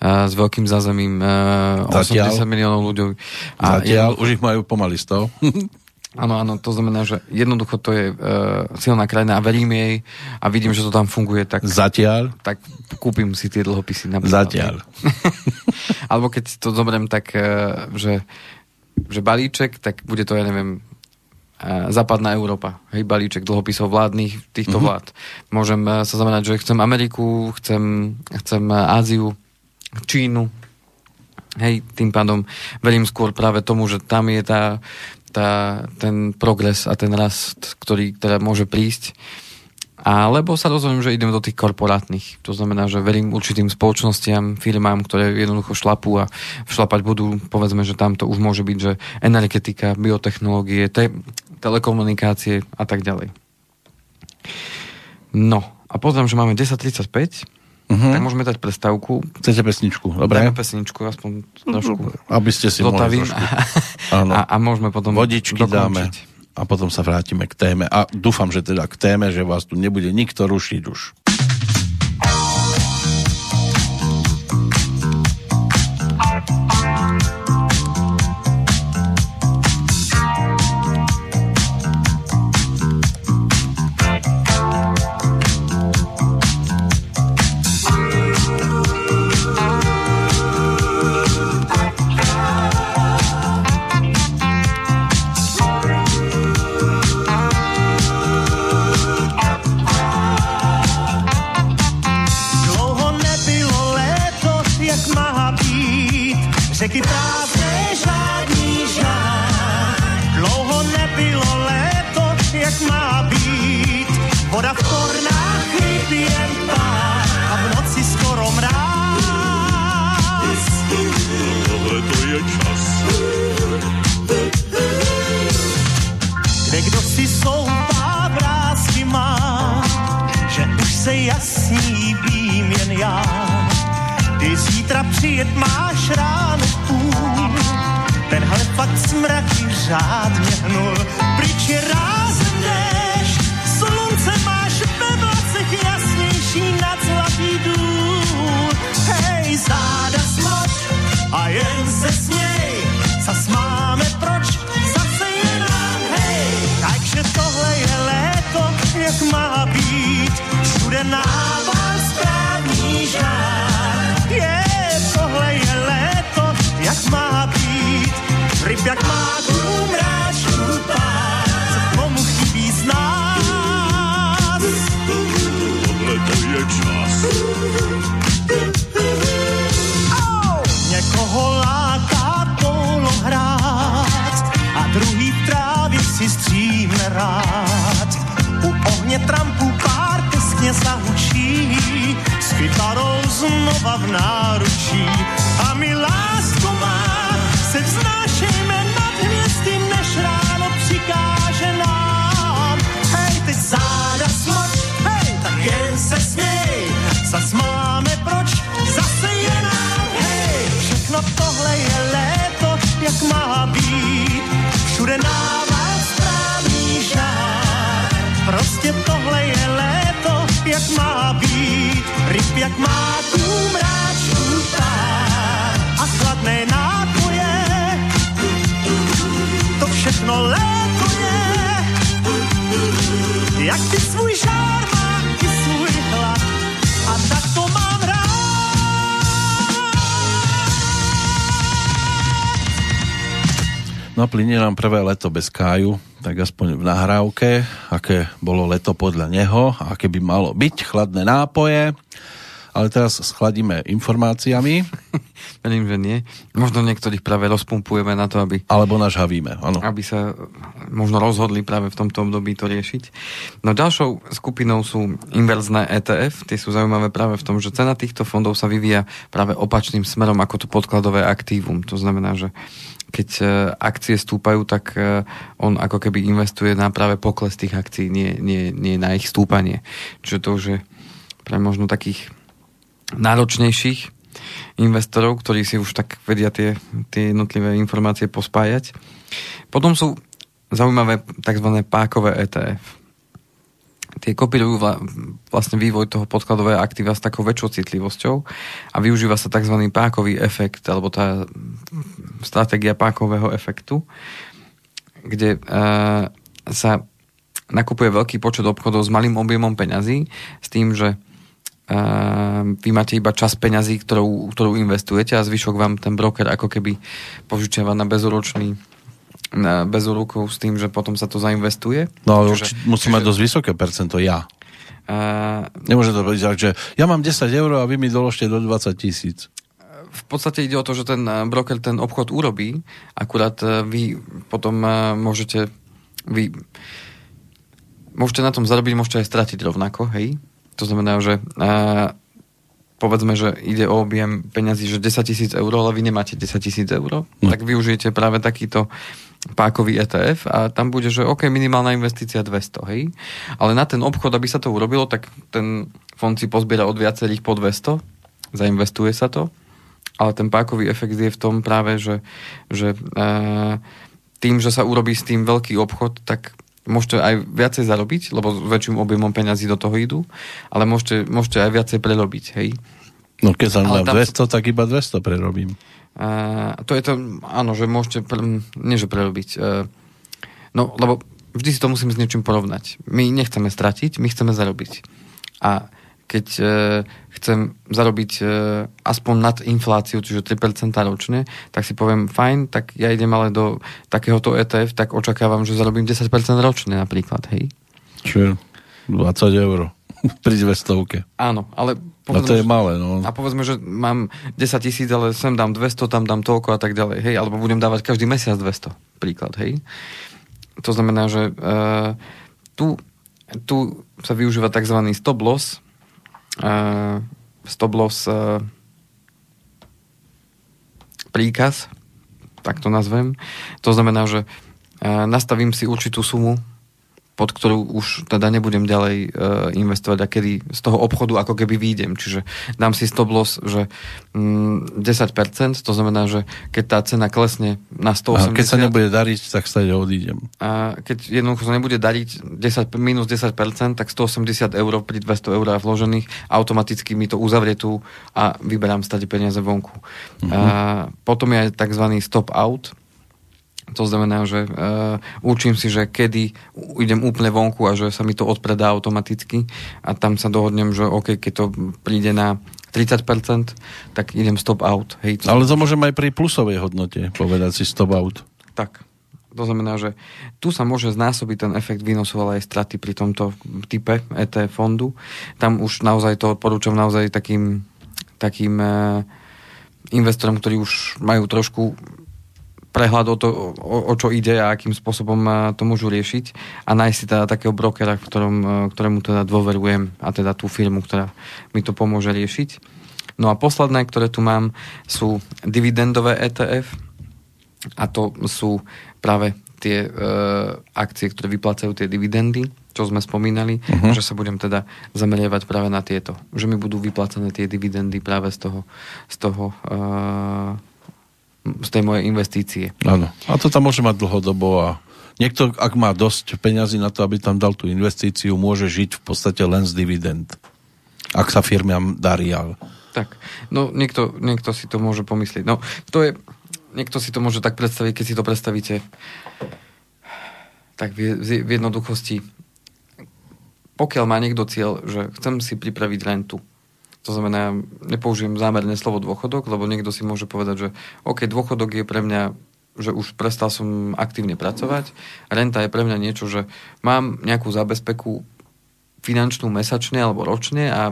uh, s veľkým zázemím uh, 80 miliónov ľudí.
A Zatiaľ, už ich majú pomaly 100.
Áno, áno, to znamená, že jednoducho to je uh, silná krajina a verím jej a vidím, že to tam funguje. Tak,
Zatiaľ?
Tak kúpim si tie dlhopisy.
Napríklad. Zatiaľ.
Alebo keď to zoberiem tak, uh, že, že balíček, tak bude to, ja neviem, uh, západná Európa. Hej, balíček dlhopisov vládnych týchto uh-huh. vlád. Môžem uh, sa znamenať, že chcem Ameriku, chcem, chcem Áziu, Čínu, Hej, tým pádom verím skôr práve tomu, že tam je tá tá, ten progres a ten rast, ktorý teda môže prísť. Alebo sa rozhodnem, že idem do tých korporátnych. To znamená, že verím určitým spoločnostiam, firmám, ktoré jednoducho šlapú a šlapať budú, povedzme, že tam to už môže byť, že energetika, biotechnológie, te- telekomunikácie a tak ďalej. No, a pozriem, že máme 10.35 Uh-huh. Tak môžeme dať prestávku.
Chcete pesničku, dobre?
Dajme pesničku, aspoň trošku.
Aby ste si mohli trošku.
A, a môžeme potom
Vodičky dokončiť. dáme a potom sa vrátime k téme. A dúfam, že teda k téme, že vás tu nebude nikto rušiť už.
Rád. U ohně trampu pár teskně zahučí, s kytarou znova v náručí. A my lásko má, se vznášejme nad hvězdy, než ráno přikáže nám. Hej, teď záda smoč, hej, tak jen se směj, zas máme proč, zase je nám, hej. Všechno tohle je léto, jak má být, jak má tu mráčku pár a chladné nápoje. To všechno léto je, jak ty svůj žár má i svůj hlad a tak to mám
No plinie nám prvé leto bez Káju, tak aspoň v nahrávke, aké bolo leto podľa neho, aké by malo byť, chladné nápoje. Ale teraz schladíme informáciami.
Verím, že nie. Možno niektorých práve rozpumpujeme na to, aby...
Alebo nažhavíme, áno.
Aby sa možno rozhodli práve v tomto období to riešiť. No ďalšou skupinou sú inverzné ETF. Tie sú zaujímavé práve v tom, že cena týchto fondov sa vyvíja práve opačným smerom ako to podkladové aktívum. To znamená, že keď e, akcie stúpajú, tak e, on ako keby investuje na práve pokles tých akcií, nie, nie, nie na ich stúpanie. Čiže to už je pre možno takých náročnejších investorov, ktorí si už tak vedia tie, tie jednotlivé informácie pospájať. Potom sú zaujímavé tzv. pákové ETF. Tie kopírujú vlastne vývoj toho podkladového aktíva s takou väčšou citlivosťou a využíva sa tzv. pákový efekt, alebo tá stratégia pákového efektu, kde uh, sa nakupuje veľký počet obchodov s malým objemom peňazí s tým, že vy máte iba čas peňazí, ktorú, ktorú investujete a zvyšok vám ten broker ako keby požičiava na bezúročný na bezúrokov s tým, že potom sa to zainvestuje.
No ale čiže, čiže... mať dosť vysoké percento ja. Uh, Nemôže to byť že ja mám 10 eur a vy mi doložte do 20 tisíc.
V podstate ide o to, že ten broker ten obchod urobí, akurát e, vy potom e, môžete vy môžete na tom zarobiť, môžete aj stratiť rovnako, hej? To znamená, že a, povedzme, že ide o objem peňazí, že 10 tisíc eur, ale vy nemáte 10 tisíc eur, no. tak využijete práve takýto pákový ETF a tam bude, že OK, minimálna investícia 200, hej. Ale na ten obchod, aby sa to urobilo, tak ten fond si pozbiera od viacerých po 200, zainvestuje sa to, ale ten pákový efekt je v tom práve, že, že e, tým, že sa urobí s tým veľký obchod, tak môžete aj viacej zarobiť, lebo s väčším objemom peňazí do toho idú, ale môžete, môžete aj viacej prerobiť, hej.
No keď sa mám 200, tak iba 200 prerobím.
Uh, to je to, áno, že môžete, pre, nie že prerobiť, uh, no lebo vždy si to musíme s niečím porovnať. My nechceme stratiť, my chceme zarobiť. A keď e, chcem zarobiť e, aspoň nad infláciu, čiže 3% ročne, tak si poviem, fajn, tak ja idem ale do takéhoto ETF, tak očakávam, že zarobím 10% ročne napríklad, hej?
Čiže 20 eur pri 200.
Áno, ale
povedzme, a to je malé, no.
A povedzme, že mám 10 tisíc, ale sem dám 200, tam dám toľko a tak ďalej, hej, alebo budem dávať každý mesiac 200, príklad, hej. To znamená, že uh, tu, tu sa využíva tzv. stop loss, uh, stop loss uh, príkaz, tak to nazvem. To znamená, že uh, nastavím si určitú sumu pod ktorú už teda nebudem ďalej e, investovať a kedy z toho obchodu ako keby výjdem. Čiže dám si stop loss, že mm, 10%, to znamená, že keď tá cena klesne na 180...
A keď sa nebude dariť, tak sa odídem.
A keď jednoducho sa nebude dariť 10, minus 10%, tak 180 eur pri 200 eur vložených automaticky mi to uzavrie tu a vyberám stať peniaze vonku. Uh-huh. A potom je tzv. stop out, to znamená, že uh, učím si, že kedy idem úplne vonku a že sa mi to odpredá automaticky a tam sa dohodnem, že OK, keď to príde na 30%, tak idem stop out. Hej,
Ale to môžem aj pri plusovej hodnote povedať si stop out.
Tak. To znamená, že tu sa môže znásobiť ten efekt výnosu, ale aj straty pri tomto type ET fondu. Tam už naozaj to odporúčam naozaj takým, takým e, investorom, ktorí už majú trošku prehľad o to, o, o čo ide a akým spôsobom e, to môžu riešiť a nájsť si teda takého brokera, ktorom, e, ktorému teda dôverujem a teda tú firmu, ktorá mi to pomôže riešiť. No a posledné, ktoré tu mám, sú dividendové ETF a to sú práve tie e, akcie, ktoré vyplácajú tie dividendy, čo sme spomínali, uh-huh. že sa budem teda zameriavať práve na tieto. Že mi budú vyplácané tie dividendy práve z toho, z toho e, z tej mojej investície.
Áno. A to tam môže mať dlhodobo a niekto, ak má dosť peňazí na to, aby tam dal tú investíciu, môže žiť v podstate len z dividend. Ak sa firmiam darí. Ale...
Tak. No, niekto, niekto si to môže pomyslieť. No, to je niekto si to môže tak predstaviť, keď si to predstavíte tak v, v jednoduchosti. Pokiaľ má niekto cieľ, že chcem si pripraviť rentu, to znamená, nepoužijem zámerné slovo dôchodok, lebo niekto si môže povedať, že OK, dôchodok je pre mňa že už prestal som aktívne pracovať. Renta je pre mňa niečo, že mám nejakú zabezpeku finančnú mesačne alebo ročne a, a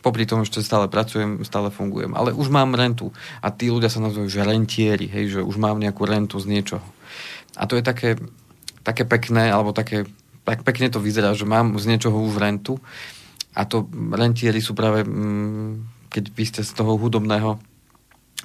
popri tom ešte stále pracujem, stále fungujem. Ale už mám rentu. A tí ľudia sa nazývajú, že rentieri, hej, že už mám nejakú rentu z niečoho. A to je také, také pekné, alebo také, tak pekne to vyzerá, že mám z niečoho už rentu. A to rentieri sú práve, mm, keď vy ste z toho hudobného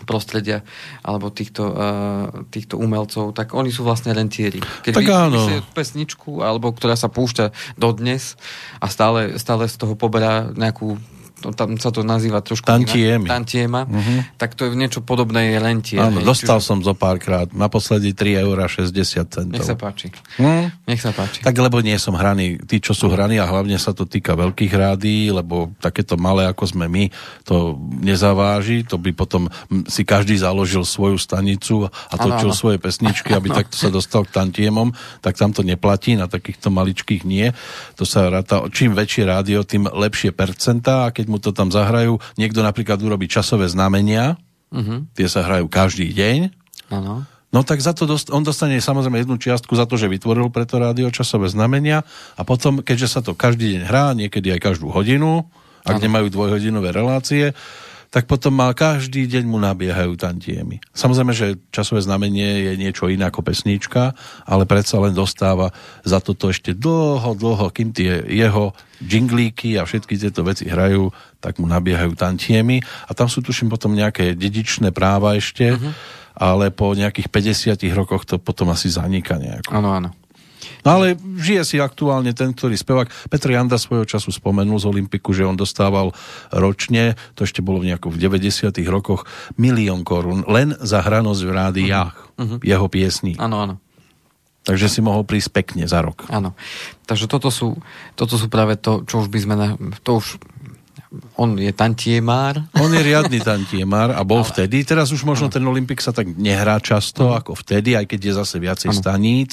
prostredia alebo týchto, uh, týchto umelcov, tak oni sú vlastne rentieri. Keď
tak
vy,
áno.
pesničku, alebo ktorá sa púšťa dodnes a stále, stále z toho poberá nejakú no, tam sa to nazýva trošku
Tantiemy.
inak, tantiema, uh-huh. tak to je niečo podobné je lentie.
Áno, hej, dostal čiže... som zo párkrát, naposledy 3 eur 60 centov.
Nech sa páči.
Hm?
Nech sa páči.
Tak lebo nie som hraný, tí, čo sú hraní a hlavne sa to týka veľkých rádií, lebo takéto malé, ako sme my, to nezaváži, to by potom si každý založil svoju stanicu a točil ano, ano. svoje pesničky, aby takto sa dostal k tantiemom, tak tam to neplatí, na takýchto maličkých nie. To sa ráta, čím väčšie rádio, tým lepšie percentá a keď mu mu to tam zahrajú. Niekto napríklad urobí časové znamenia, uh-huh. tie sa hrajú každý deň.
Ano.
No tak za to dost, on dostane samozrejme jednu čiastku za to, že vytvoril preto rádio časové znamenia a potom, keďže sa to každý deň hrá, niekedy aj každú hodinu, ak ano. nemajú dvojhodinové relácie, tak potom mal každý deň mu nabiehajú tantiemy. Samozrejme, že časové znamenie je niečo iné ako pesnička, ale predsa len dostáva za toto ešte dlho, dlho, kým tie jeho džinglíky a všetky tieto veci hrajú, tak mu nabiehajú tantiemy a tam sú tuším potom nejaké dedičné práva ešte, uh-huh. ale po nejakých 50 rokoch to potom asi zaniká nejako.
Áno, áno.
No ale žije si aktuálne ten, ktorý spevák. Petr Janda svojho času spomenul z Olympiku, že on dostával ročne, to ešte bolo v nejakom v 90 rokoch, milión korún len za hranosť v rádiách uh-huh. jeho piesní.
Áno, áno.
Takže si mohol prísť pekne za rok.
Áno. Takže toto sú, toto sú práve to, čo už by sme... Na, to už on je tantiemár.
On je riadny tantiemár a bol ale... vtedy. Teraz už možno ano. ten Olympik sa tak nehrá často ano. ako vtedy, aj keď je zase viacej ano. staníc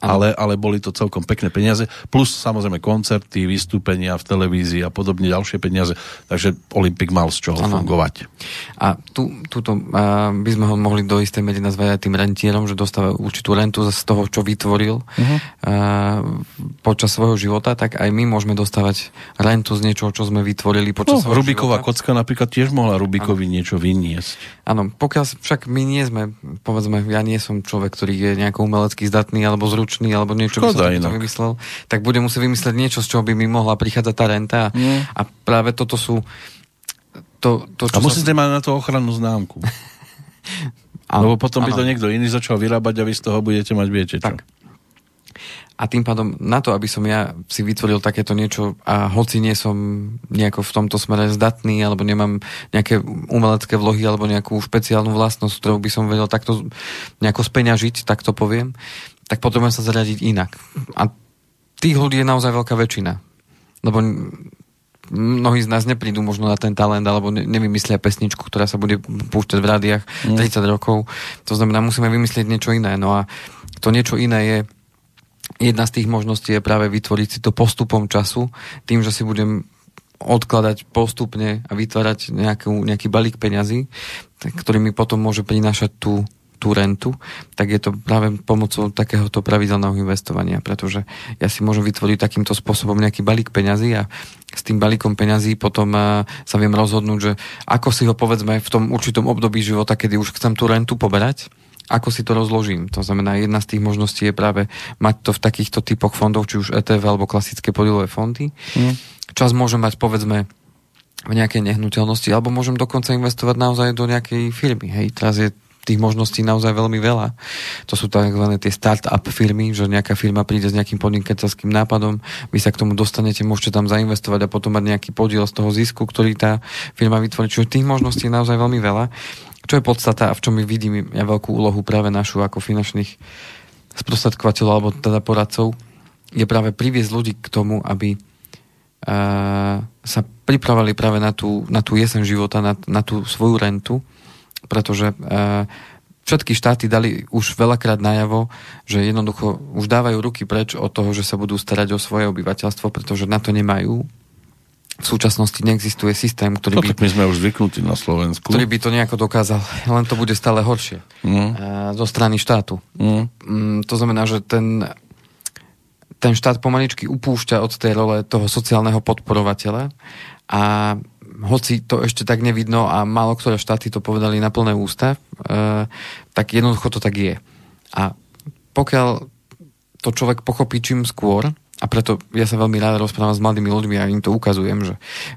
ale, ale boli to celkom pekné peniaze, plus samozrejme koncerty, vystúpenia v televízii a podobne ďalšie peniaze, takže Olympik mal z čoho ano. fungovať.
A tu, tuto uh, by sme ho mohli do istej miery nazvať aj tým rentierom, že dostáva určitú rentu z toho, čo vytvoril uh-huh. uh, počas svojho života, tak aj my môžeme dostávať rentu z niečoho, čo sme vytvorili počas no, svojho
Rubiková
života.
kocka napríklad tiež mohla Rubikovi ano. niečo vyniesť.
Áno, pokiaľ však my nie sme, povedzme, ja nie som človek, ktorý je nejako umelecky zdatný alebo zručný alebo niečo Škoda by som vymyslel, tak bude musieť vymyslieť niečo, z čoho by mi mohla prichádzať tá renta. Mm. A práve toto sú to, to,
čo a musíte sa... mať na to ochrannú známku. Lebo potom by to niekto iný začal vyrábať a vy z toho budete mať viete čo. Tak.
A tým pádom na to, aby som ja si vytvoril takéto niečo a hoci nie som nejako v tomto smere zdatný alebo nemám nejaké umelecké vlohy alebo nejakú špeciálnu vlastnosť, ktorou by som vedel takto nejako speňažiť, tak to poviem, tak potrebujem sa zariadiť inak. A tých ľudí je naozaj veľká väčšina. Lebo mnohí z nás neprídu možno na ten talent alebo nevymyslia pesničku, ktorá sa bude púšťať v rádiách mm. 30 rokov. To znamená, musíme vymyslieť niečo iné. No a to niečo iné je jedna z tých možností je práve vytvoriť si to postupom času, tým, že si budem odkladať postupne a vytvárať nejakú, nejaký balík peňazí, ktorý mi potom môže prinášať tú tú rentu, tak je to práve pomocou takéhoto pravidelného investovania, pretože ja si môžem vytvoriť takýmto spôsobom nejaký balík peňazí a s tým balíkom peňazí potom uh, sa viem rozhodnúť, že ako si ho povedzme v tom určitom období života, kedy už chcem tú rentu poberať, ako si to rozložím. To znamená, jedna z tých možností je práve mať to v takýchto typoch fondov, či už ETF alebo klasické podielové fondy. Mm. Čas môžem mať povedzme v nejakej nehnuteľnosti, alebo môžem dokonca investovať naozaj do nejakej firmy. Hej, teraz je tých možností naozaj veľmi veľa. To sú tzv. tie start-up firmy, že nejaká firma príde s nejakým podnikateľským nápadom, vy sa k tomu dostanete, môžete tam zainvestovať a potom mať nejaký podiel z toho zisku, ktorý tá firma vytvorí. Čiže tých možností je naozaj veľmi veľa. Čo je podstata a v čom my vidím ja veľkú úlohu práve našu ako finančných sprostredkovateľov alebo teda poradcov, je práve priviesť ľudí k tomu, aby uh, sa pripravali práve na tú, na tú jesen života, na, na tú svoju rentu, pretože uh, všetky štáty dali už veľakrát najavo, že jednoducho už dávajú ruky preč od toho, že sa budú starať o svoje obyvateľstvo, pretože na to nemajú. V súčasnosti neexistuje systém, ktorý
no, by... my sme už zvyknutí na Slovensku.
Ktorý by to nejako dokázal, len to bude stále horšie. Mm. Zo strany štátu. Mm. Mm, to znamená, že ten, ten štát pomaličky upúšťa od tej role toho sociálneho podporovateľa a hoci to ešte tak nevidno a málo ktoré štáty to povedali na plné ústa, e, tak jednoducho to tak je. A pokiaľ to človek pochopí čím skôr, a preto ja sa veľmi rád rozprávam s mladými ľuďmi a im to ukazujem, že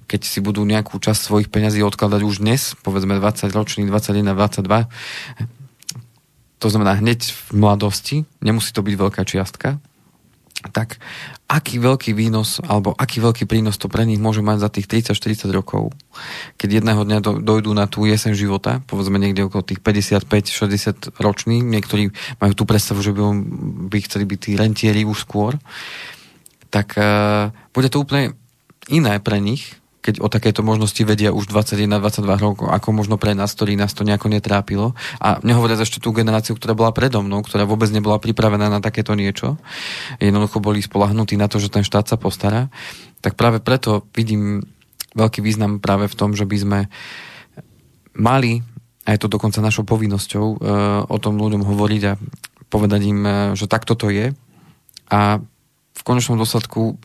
keď si budú nejakú časť svojich peňazí odkladať už dnes, povedzme 20 ročný, 21, 22, to znamená hneď v mladosti, nemusí to byť veľká čiastka, tak aký veľký výnos alebo aký veľký prínos to pre nich môže mať za tých 30-40 rokov, keď jedného dňa do, dojdú na tú jesen života, povedzme niekde okolo tých 55-60 roční, niektorí majú tú predstavu, že by, by chceli byť tí rentieri už skôr, tak uh, bude to úplne iné pre nich, keď o takéto možnosti vedia už 21-22 rokov, ako možno pre nás, ktorý nás to nejako netrápilo. A nehovoria ešte tú generáciu, ktorá bola predo mnou, ktorá vôbec nebola pripravená na takéto niečo. Jednoducho boli spolahnutí na to, že ten štát sa postará. Tak práve preto vidím veľký význam práve v tom, že by sme mali, a je to dokonca našou povinnosťou, e, o tom ľuďom hovoriť a povedať im, e, že takto to je. A v konečnom dôsledku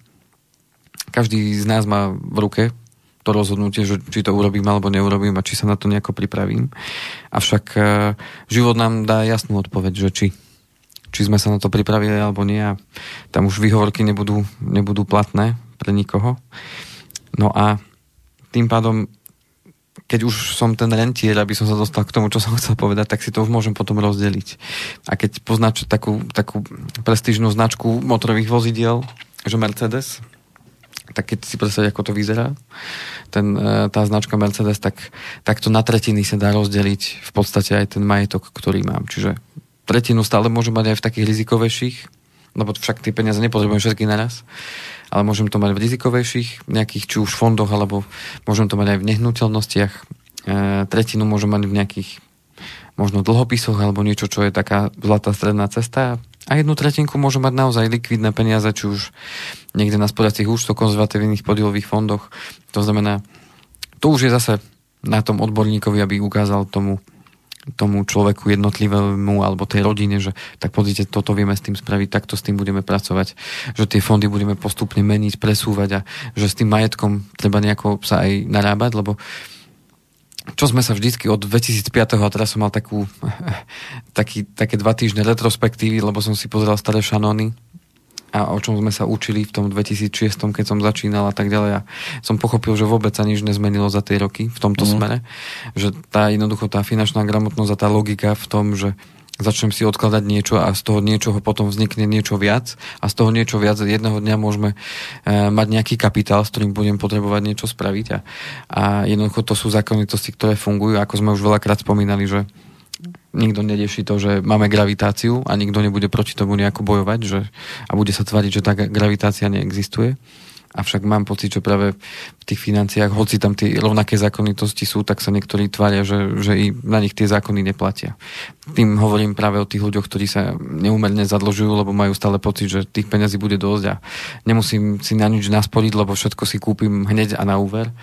každý z nás má v ruke to rozhodnutie, že či to urobím alebo neurobím a či sa na to nejako pripravím. Avšak e, život nám dá jasnú odpoveď, že či, či sme sa na to pripravili alebo nie a tam už výhovorky nebudú, nebudú platné pre nikoho. No a tým pádom keď už som ten rentier, aby som sa dostal k tomu, čo som chcel povedať, tak si to už môžem potom rozdeliť. A keď poznáš takú, takú prestížnú značku motorových vozidiel, že Mercedes, tak keď si predstaviť, ako to vyzerá, ten, e, tá značka Mercedes, tak, tak to na tretiny sa dá rozdeliť v podstate aj ten majetok, ktorý mám. Čiže tretinu stále môžem mať aj v takých rizikovejších, lebo však tie peniaze nepotrebujem všetky naraz, ale môžem to mať v rizikovejších nejakých či už fondoch, alebo môžem to mať aj v nehnuteľnostiach. E, tretinu môžem mať v nejakých možno dlhopisoch alebo niečo, čo je taká zlatá stredná cesta a jednu tretinku môžu mať naozaj likvidné peniaze, či už niekde na spodacích účtoch, konzervatívnych podielových fondoch. To znamená, to už je zase na tom odborníkovi, aby ukázal tomu, tomu človeku jednotlivému alebo tej rodine, že tak pozrite, toto vieme s tým spraviť, takto s tým budeme pracovať, že tie fondy budeme postupne meniť, presúvať a že s tým majetkom treba nejako sa aj narábať, lebo čo sme sa vždycky od 2005. a teraz som mal takú, taký, také dva týždne retrospektívy, lebo som si pozeral staré šanóny a o čom sme sa učili v tom 2006, keď som začínal a tak ďalej. A som pochopil, že vôbec sa nič nezmenilo za tie roky v tomto mm. smere. Že tá jednoducho tá finančná gramotnosť a tá logika v tom, že začnem si odkladať niečo a z toho niečoho potom vznikne niečo viac a z toho niečo viac jedného dňa môžeme e, mať nejaký kapitál, s ktorým budem potrebovať niečo spraviť a, a jednoducho to sú zákonitosti, ktoré fungujú, ako sme už veľakrát spomínali, že nikto nerieši to, že máme gravitáciu a nikto nebude proti tomu nejako bojovať že, a bude sa tváriť, že tá gravitácia neexistuje. Avšak mám pocit, že práve v tých financiách, hoci tam tie rovnaké zákonitosti sú, tak sa niektorí tvária, že, že i na nich tie zákony neplatia. Tým hovorím práve o tých ľuďoch, ktorí sa neumerne zadlžujú, lebo majú stále pocit, že tých peňazí bude dosť a nemusím si na nič nasporiť, lebo všetko si kúpim hneď a na úver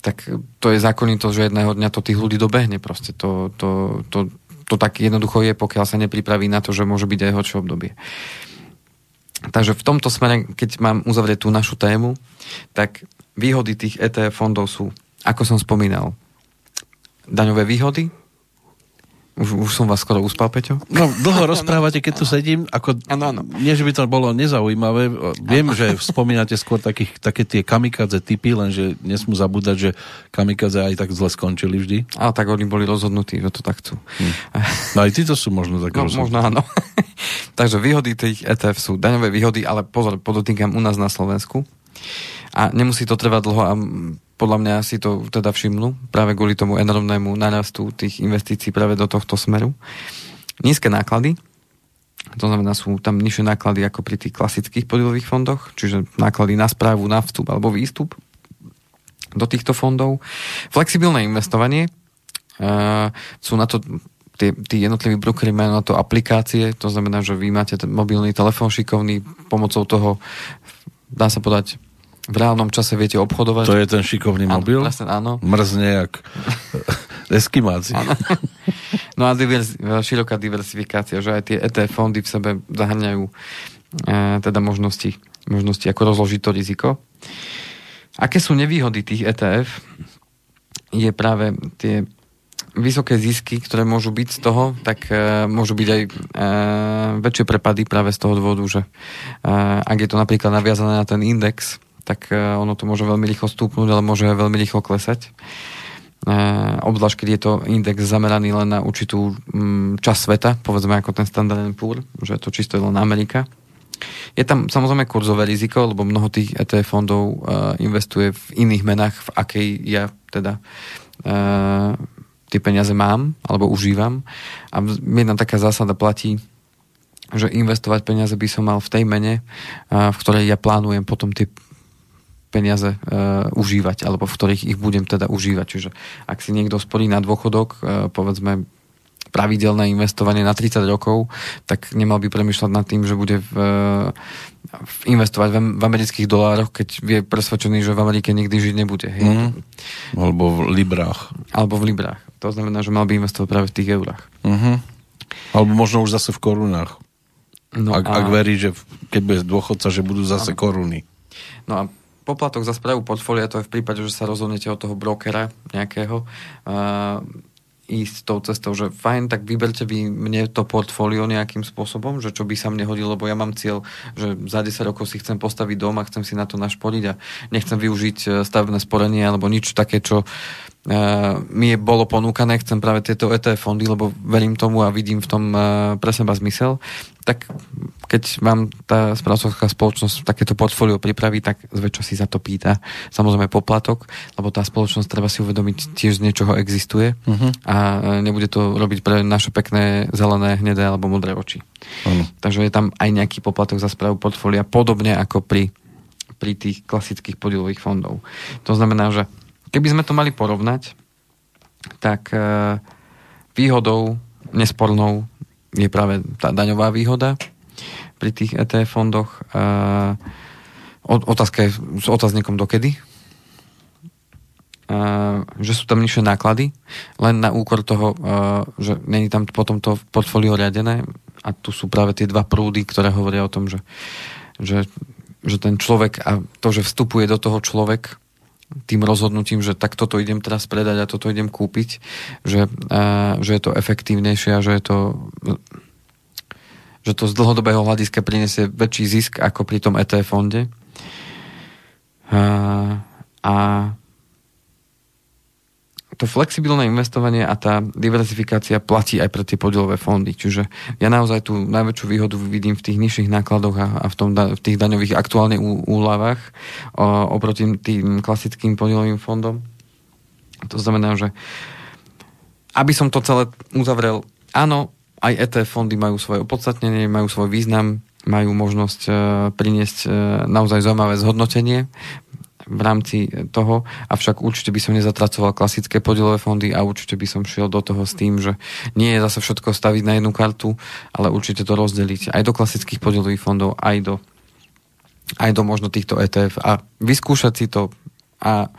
tak to je zákonitosť, že jedného dňa to tých ľudí dobehne proste. To, to, to, to tak jednoducho je, pokiaľ sa nepripraví na to, že môže byť aj horšie obdobie. Takže v tomto smere, keď mám uzavrieť tú našu tému, tak výhody tých ETF fondov sú, ako som spomínal, daňové výhody, už, už som vás skoro uspal, Peťo?
No, dlho rozprávate, keď tu sedím. Ako,
ano, ano.
Nie, že by to bolo nezaujímavé. Viem, ano. že spomínate skôr takých, také tie kamikadze typy, lenže nesmú zabúdať, že kamikadze aj tak zle skončili vždy.
Ale tak oni boli rozhodnutí, že to tak chcú. Hm.
No aj títo sú možno tak
no, Možno áno. Takže výhody tých ETF sú daňové výhody, ale pozor, podotýkam u nás na Slovensku. A nemusí to trvať dlho a podľa mňa si to teda všimnú práve kvôli tomu enormnému narastu tých investícií práve do tohto smeru. Nízke náklady, to znamená, sú tam nižšie náklady ako pri tých klasických podielových fondoch, čiže náklady na správu, na vstup alebo výstup do týchto fondov. Flexibilné investovanie, uh, sú na to tí, tí jednotliví brokery majú na to aplikácie, to znamená, že vy máte ten mobilný telefón šikovný, pomocou toho dá sa podať v reálnom čase viete obchodovať.
To je ten šikovný áno, mobil?
Presne, áno.
Mrzne jak eskimáci.
No a divers, široká diversifikácia, že aj tie ETF fondy v sebe zahrňajú e, teda možnosti, možnosti, ako rozložiť to riziko. Aké sú nevýhody tých ETF? Je práve tie vysoké zisky, ktoré môžu byť z toho, tak e, môžu byť aj e, väčšie prepady práve z toho dôvodu, že e, ak je to napríklad naviazané na ten index, tak e, ono to môže veľmi rýchlo stúpnúť, ale môže veľmi rýchlo klesať. E, obzvlášť, keď je to index zameraný len na určitú mm, časť sveta, povedzme ako ten Standard Poor, že je to čisto len Amerika. Je tam samozrejme kurzové riziko, lebo mnoho tých ETF fondov uh, investuje v iných menách, v akej ja teda tie peniaze mám alebo užívam. A jedna taká zásada platí, že investovať peniaze by som mal v tej mene, v ktorej ja plánujem potom tie peniaze e, užívať, alebo v ktorých ich budem teda užívať. Čiže ak si niekto sporí na dôchodok, e, povedzme pravidelné investovanie na 30 rokov, tak nemal by premyšľať nad tým, že bude v, v investovať v, v amerických dolároch, keď je presvedčený, že v Amerike nikdy žiť nebude. Hej? Mm.
Alebo v librách.
Alebo v librách. To znamená, že mal by investovať práve v tých eurách.
Mm-hmm. Alebo možno už zase v korunách. No ak, a... ak verí, že keď bude dôchodca, že budú zase a... koruny.
No a poplatok za správu portfólia, to je v prípade, že sa rozhodnete od toho brokera nejakého, uh, ísť tou cestou, že fajn, tak vyberte vy mne to portfólio nejakým spôsobom, že čo by sa mne hodilo, lebo ja mám cieľ, že za 10 rokov si chcem postaviť dom a chcem si na to našporiť a nechcem využiť e, stavebné sporenie alebo nič také, čo mi je bolo ponúkané, chcem práve tieto ETF fondy, lebo verím tomu a vidím v tom uh, pre seba zmysel, tak keď vám tá správcovská spoločnosť takéto portfólio pripraví, tak zväčša si za to pýta samozrejme poplatok, lebo tá spoločnosť treba si uvedomiť tiež z niečoho existuje uh-huh. a nebude to robiť pre naše pekné zelené, hnedé alebo modré oči. Uh-huh. Takže je tam aj nejaký poplatok za správu portfólia, podobne ako pri, pri tých klasických podielových fondov. To znamená, že Keby sme to mali porovnať, tak e, výhodou nespornou je práve tá daňová výhoda pri tých ETF fondoch. E, otázka je s otáznikom dokedy. Uh, že sú tam nižšie náklady, len na úkor toho, že není tam potom to portfólio riadené a tu sú práve tie dva prúdy, ktoré hovoria o tom, že, že, že ten človek a to, že vstupuje do toho človek tým rozhodnutím, že tak toto idem teraz predať a toto idem kúpiť, že, že je to efektívnejšie a že je to že to z dlhodobého hľadiska priniesie väčší zisk ako pri tom ETF fonde. A, a to flexibilné investovanie a tá diversifikácia platí aj pre tie podielové fondy. Čiže ja naozaj tú najväčšiu výhodu vidím v tých nižších nákladoch a v, tom, v tých daňových aktuálne úľavách oproti tým klasickým podielovým fondom. To znamená, že aby som to celé uzavrel, áno, aj ETF fondy majú svoje opodstatnenie, majú svoj význam, majú možnosť e, priniesť e, naozaj zaujímavé zhodnotenie v rámci toho, avšak určite by som nezatracoval klasické podielové fondy a určite by som šiel do toho s tým, že nie je zase všetko staviť na jednu kartu, ale určite to rozdeliť aj do klasických podielových fondov, aj do, aj do možno týchto ETF a vyskúšať si to a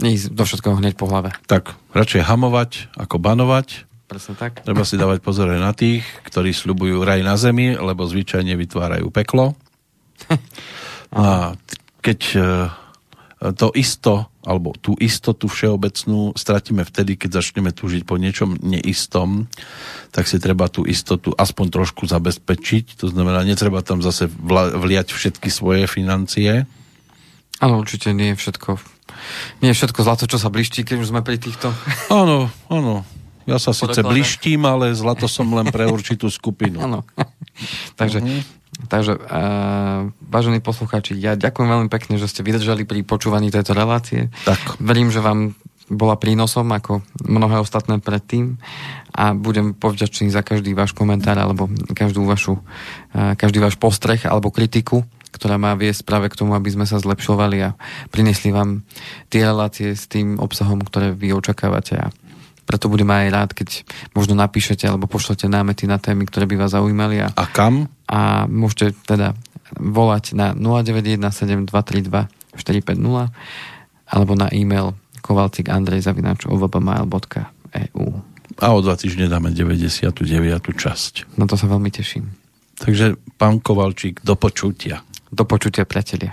neísť do všetkého hneď po hlave.
Tak radšej hamovať ako banovať
Presne tak.
Treba si dávať pozor aj na tých, ktorí sľubujú raj na zemi, lebo zvyčajne vytvárajú peklo. A keď e, to isto, alebo tú istotu všeobecnú stratíme vtedy, keď začneme túžiť po niečom neistom, tak si treba tú istotu aspoň trošku zabezpečiť. To znamená, netreba tam zase vliať všetky svoje financie.
Áno, určite nie je všetko nie je všetko zlato, čo sa bliští, keď už sme pri týchto...
Áno, áno. Ja sa síce blištím, ale zlato som len pre určitú skupinu.
Áno. Takže uh-huh. Takže, uh, vážení poslucháči, ja ďakujem veľmi pekne, že ste vydržali pri počúvaní tejto relácie.
Tak.
Verím, že vám bola prínosom ako mnohé ostatné predtým a budem povďačný za každý váš komentár alebo každú vašu, uh, každý váš postreh alebo kritiku, ktorá má viesť práve k tomu, aby sme sa zlepšovali a prinesli vám tie relácie s tým obsahom, ktoré vy očakávate a preto budem aj rád, keď možno napíšete alebo pošlete námety na témy, ktoré by vás zaujímali. A,
a kam?
A môžete teda volať na 0917232450 alebo na e-mail kovalcikandrejzavinačovbmail.eu
A o dva týždne dáme 99. časť.
Na to sa veľmi teším.
Takže pán Kovalčík, do počutia.
Do počutia, priatelia.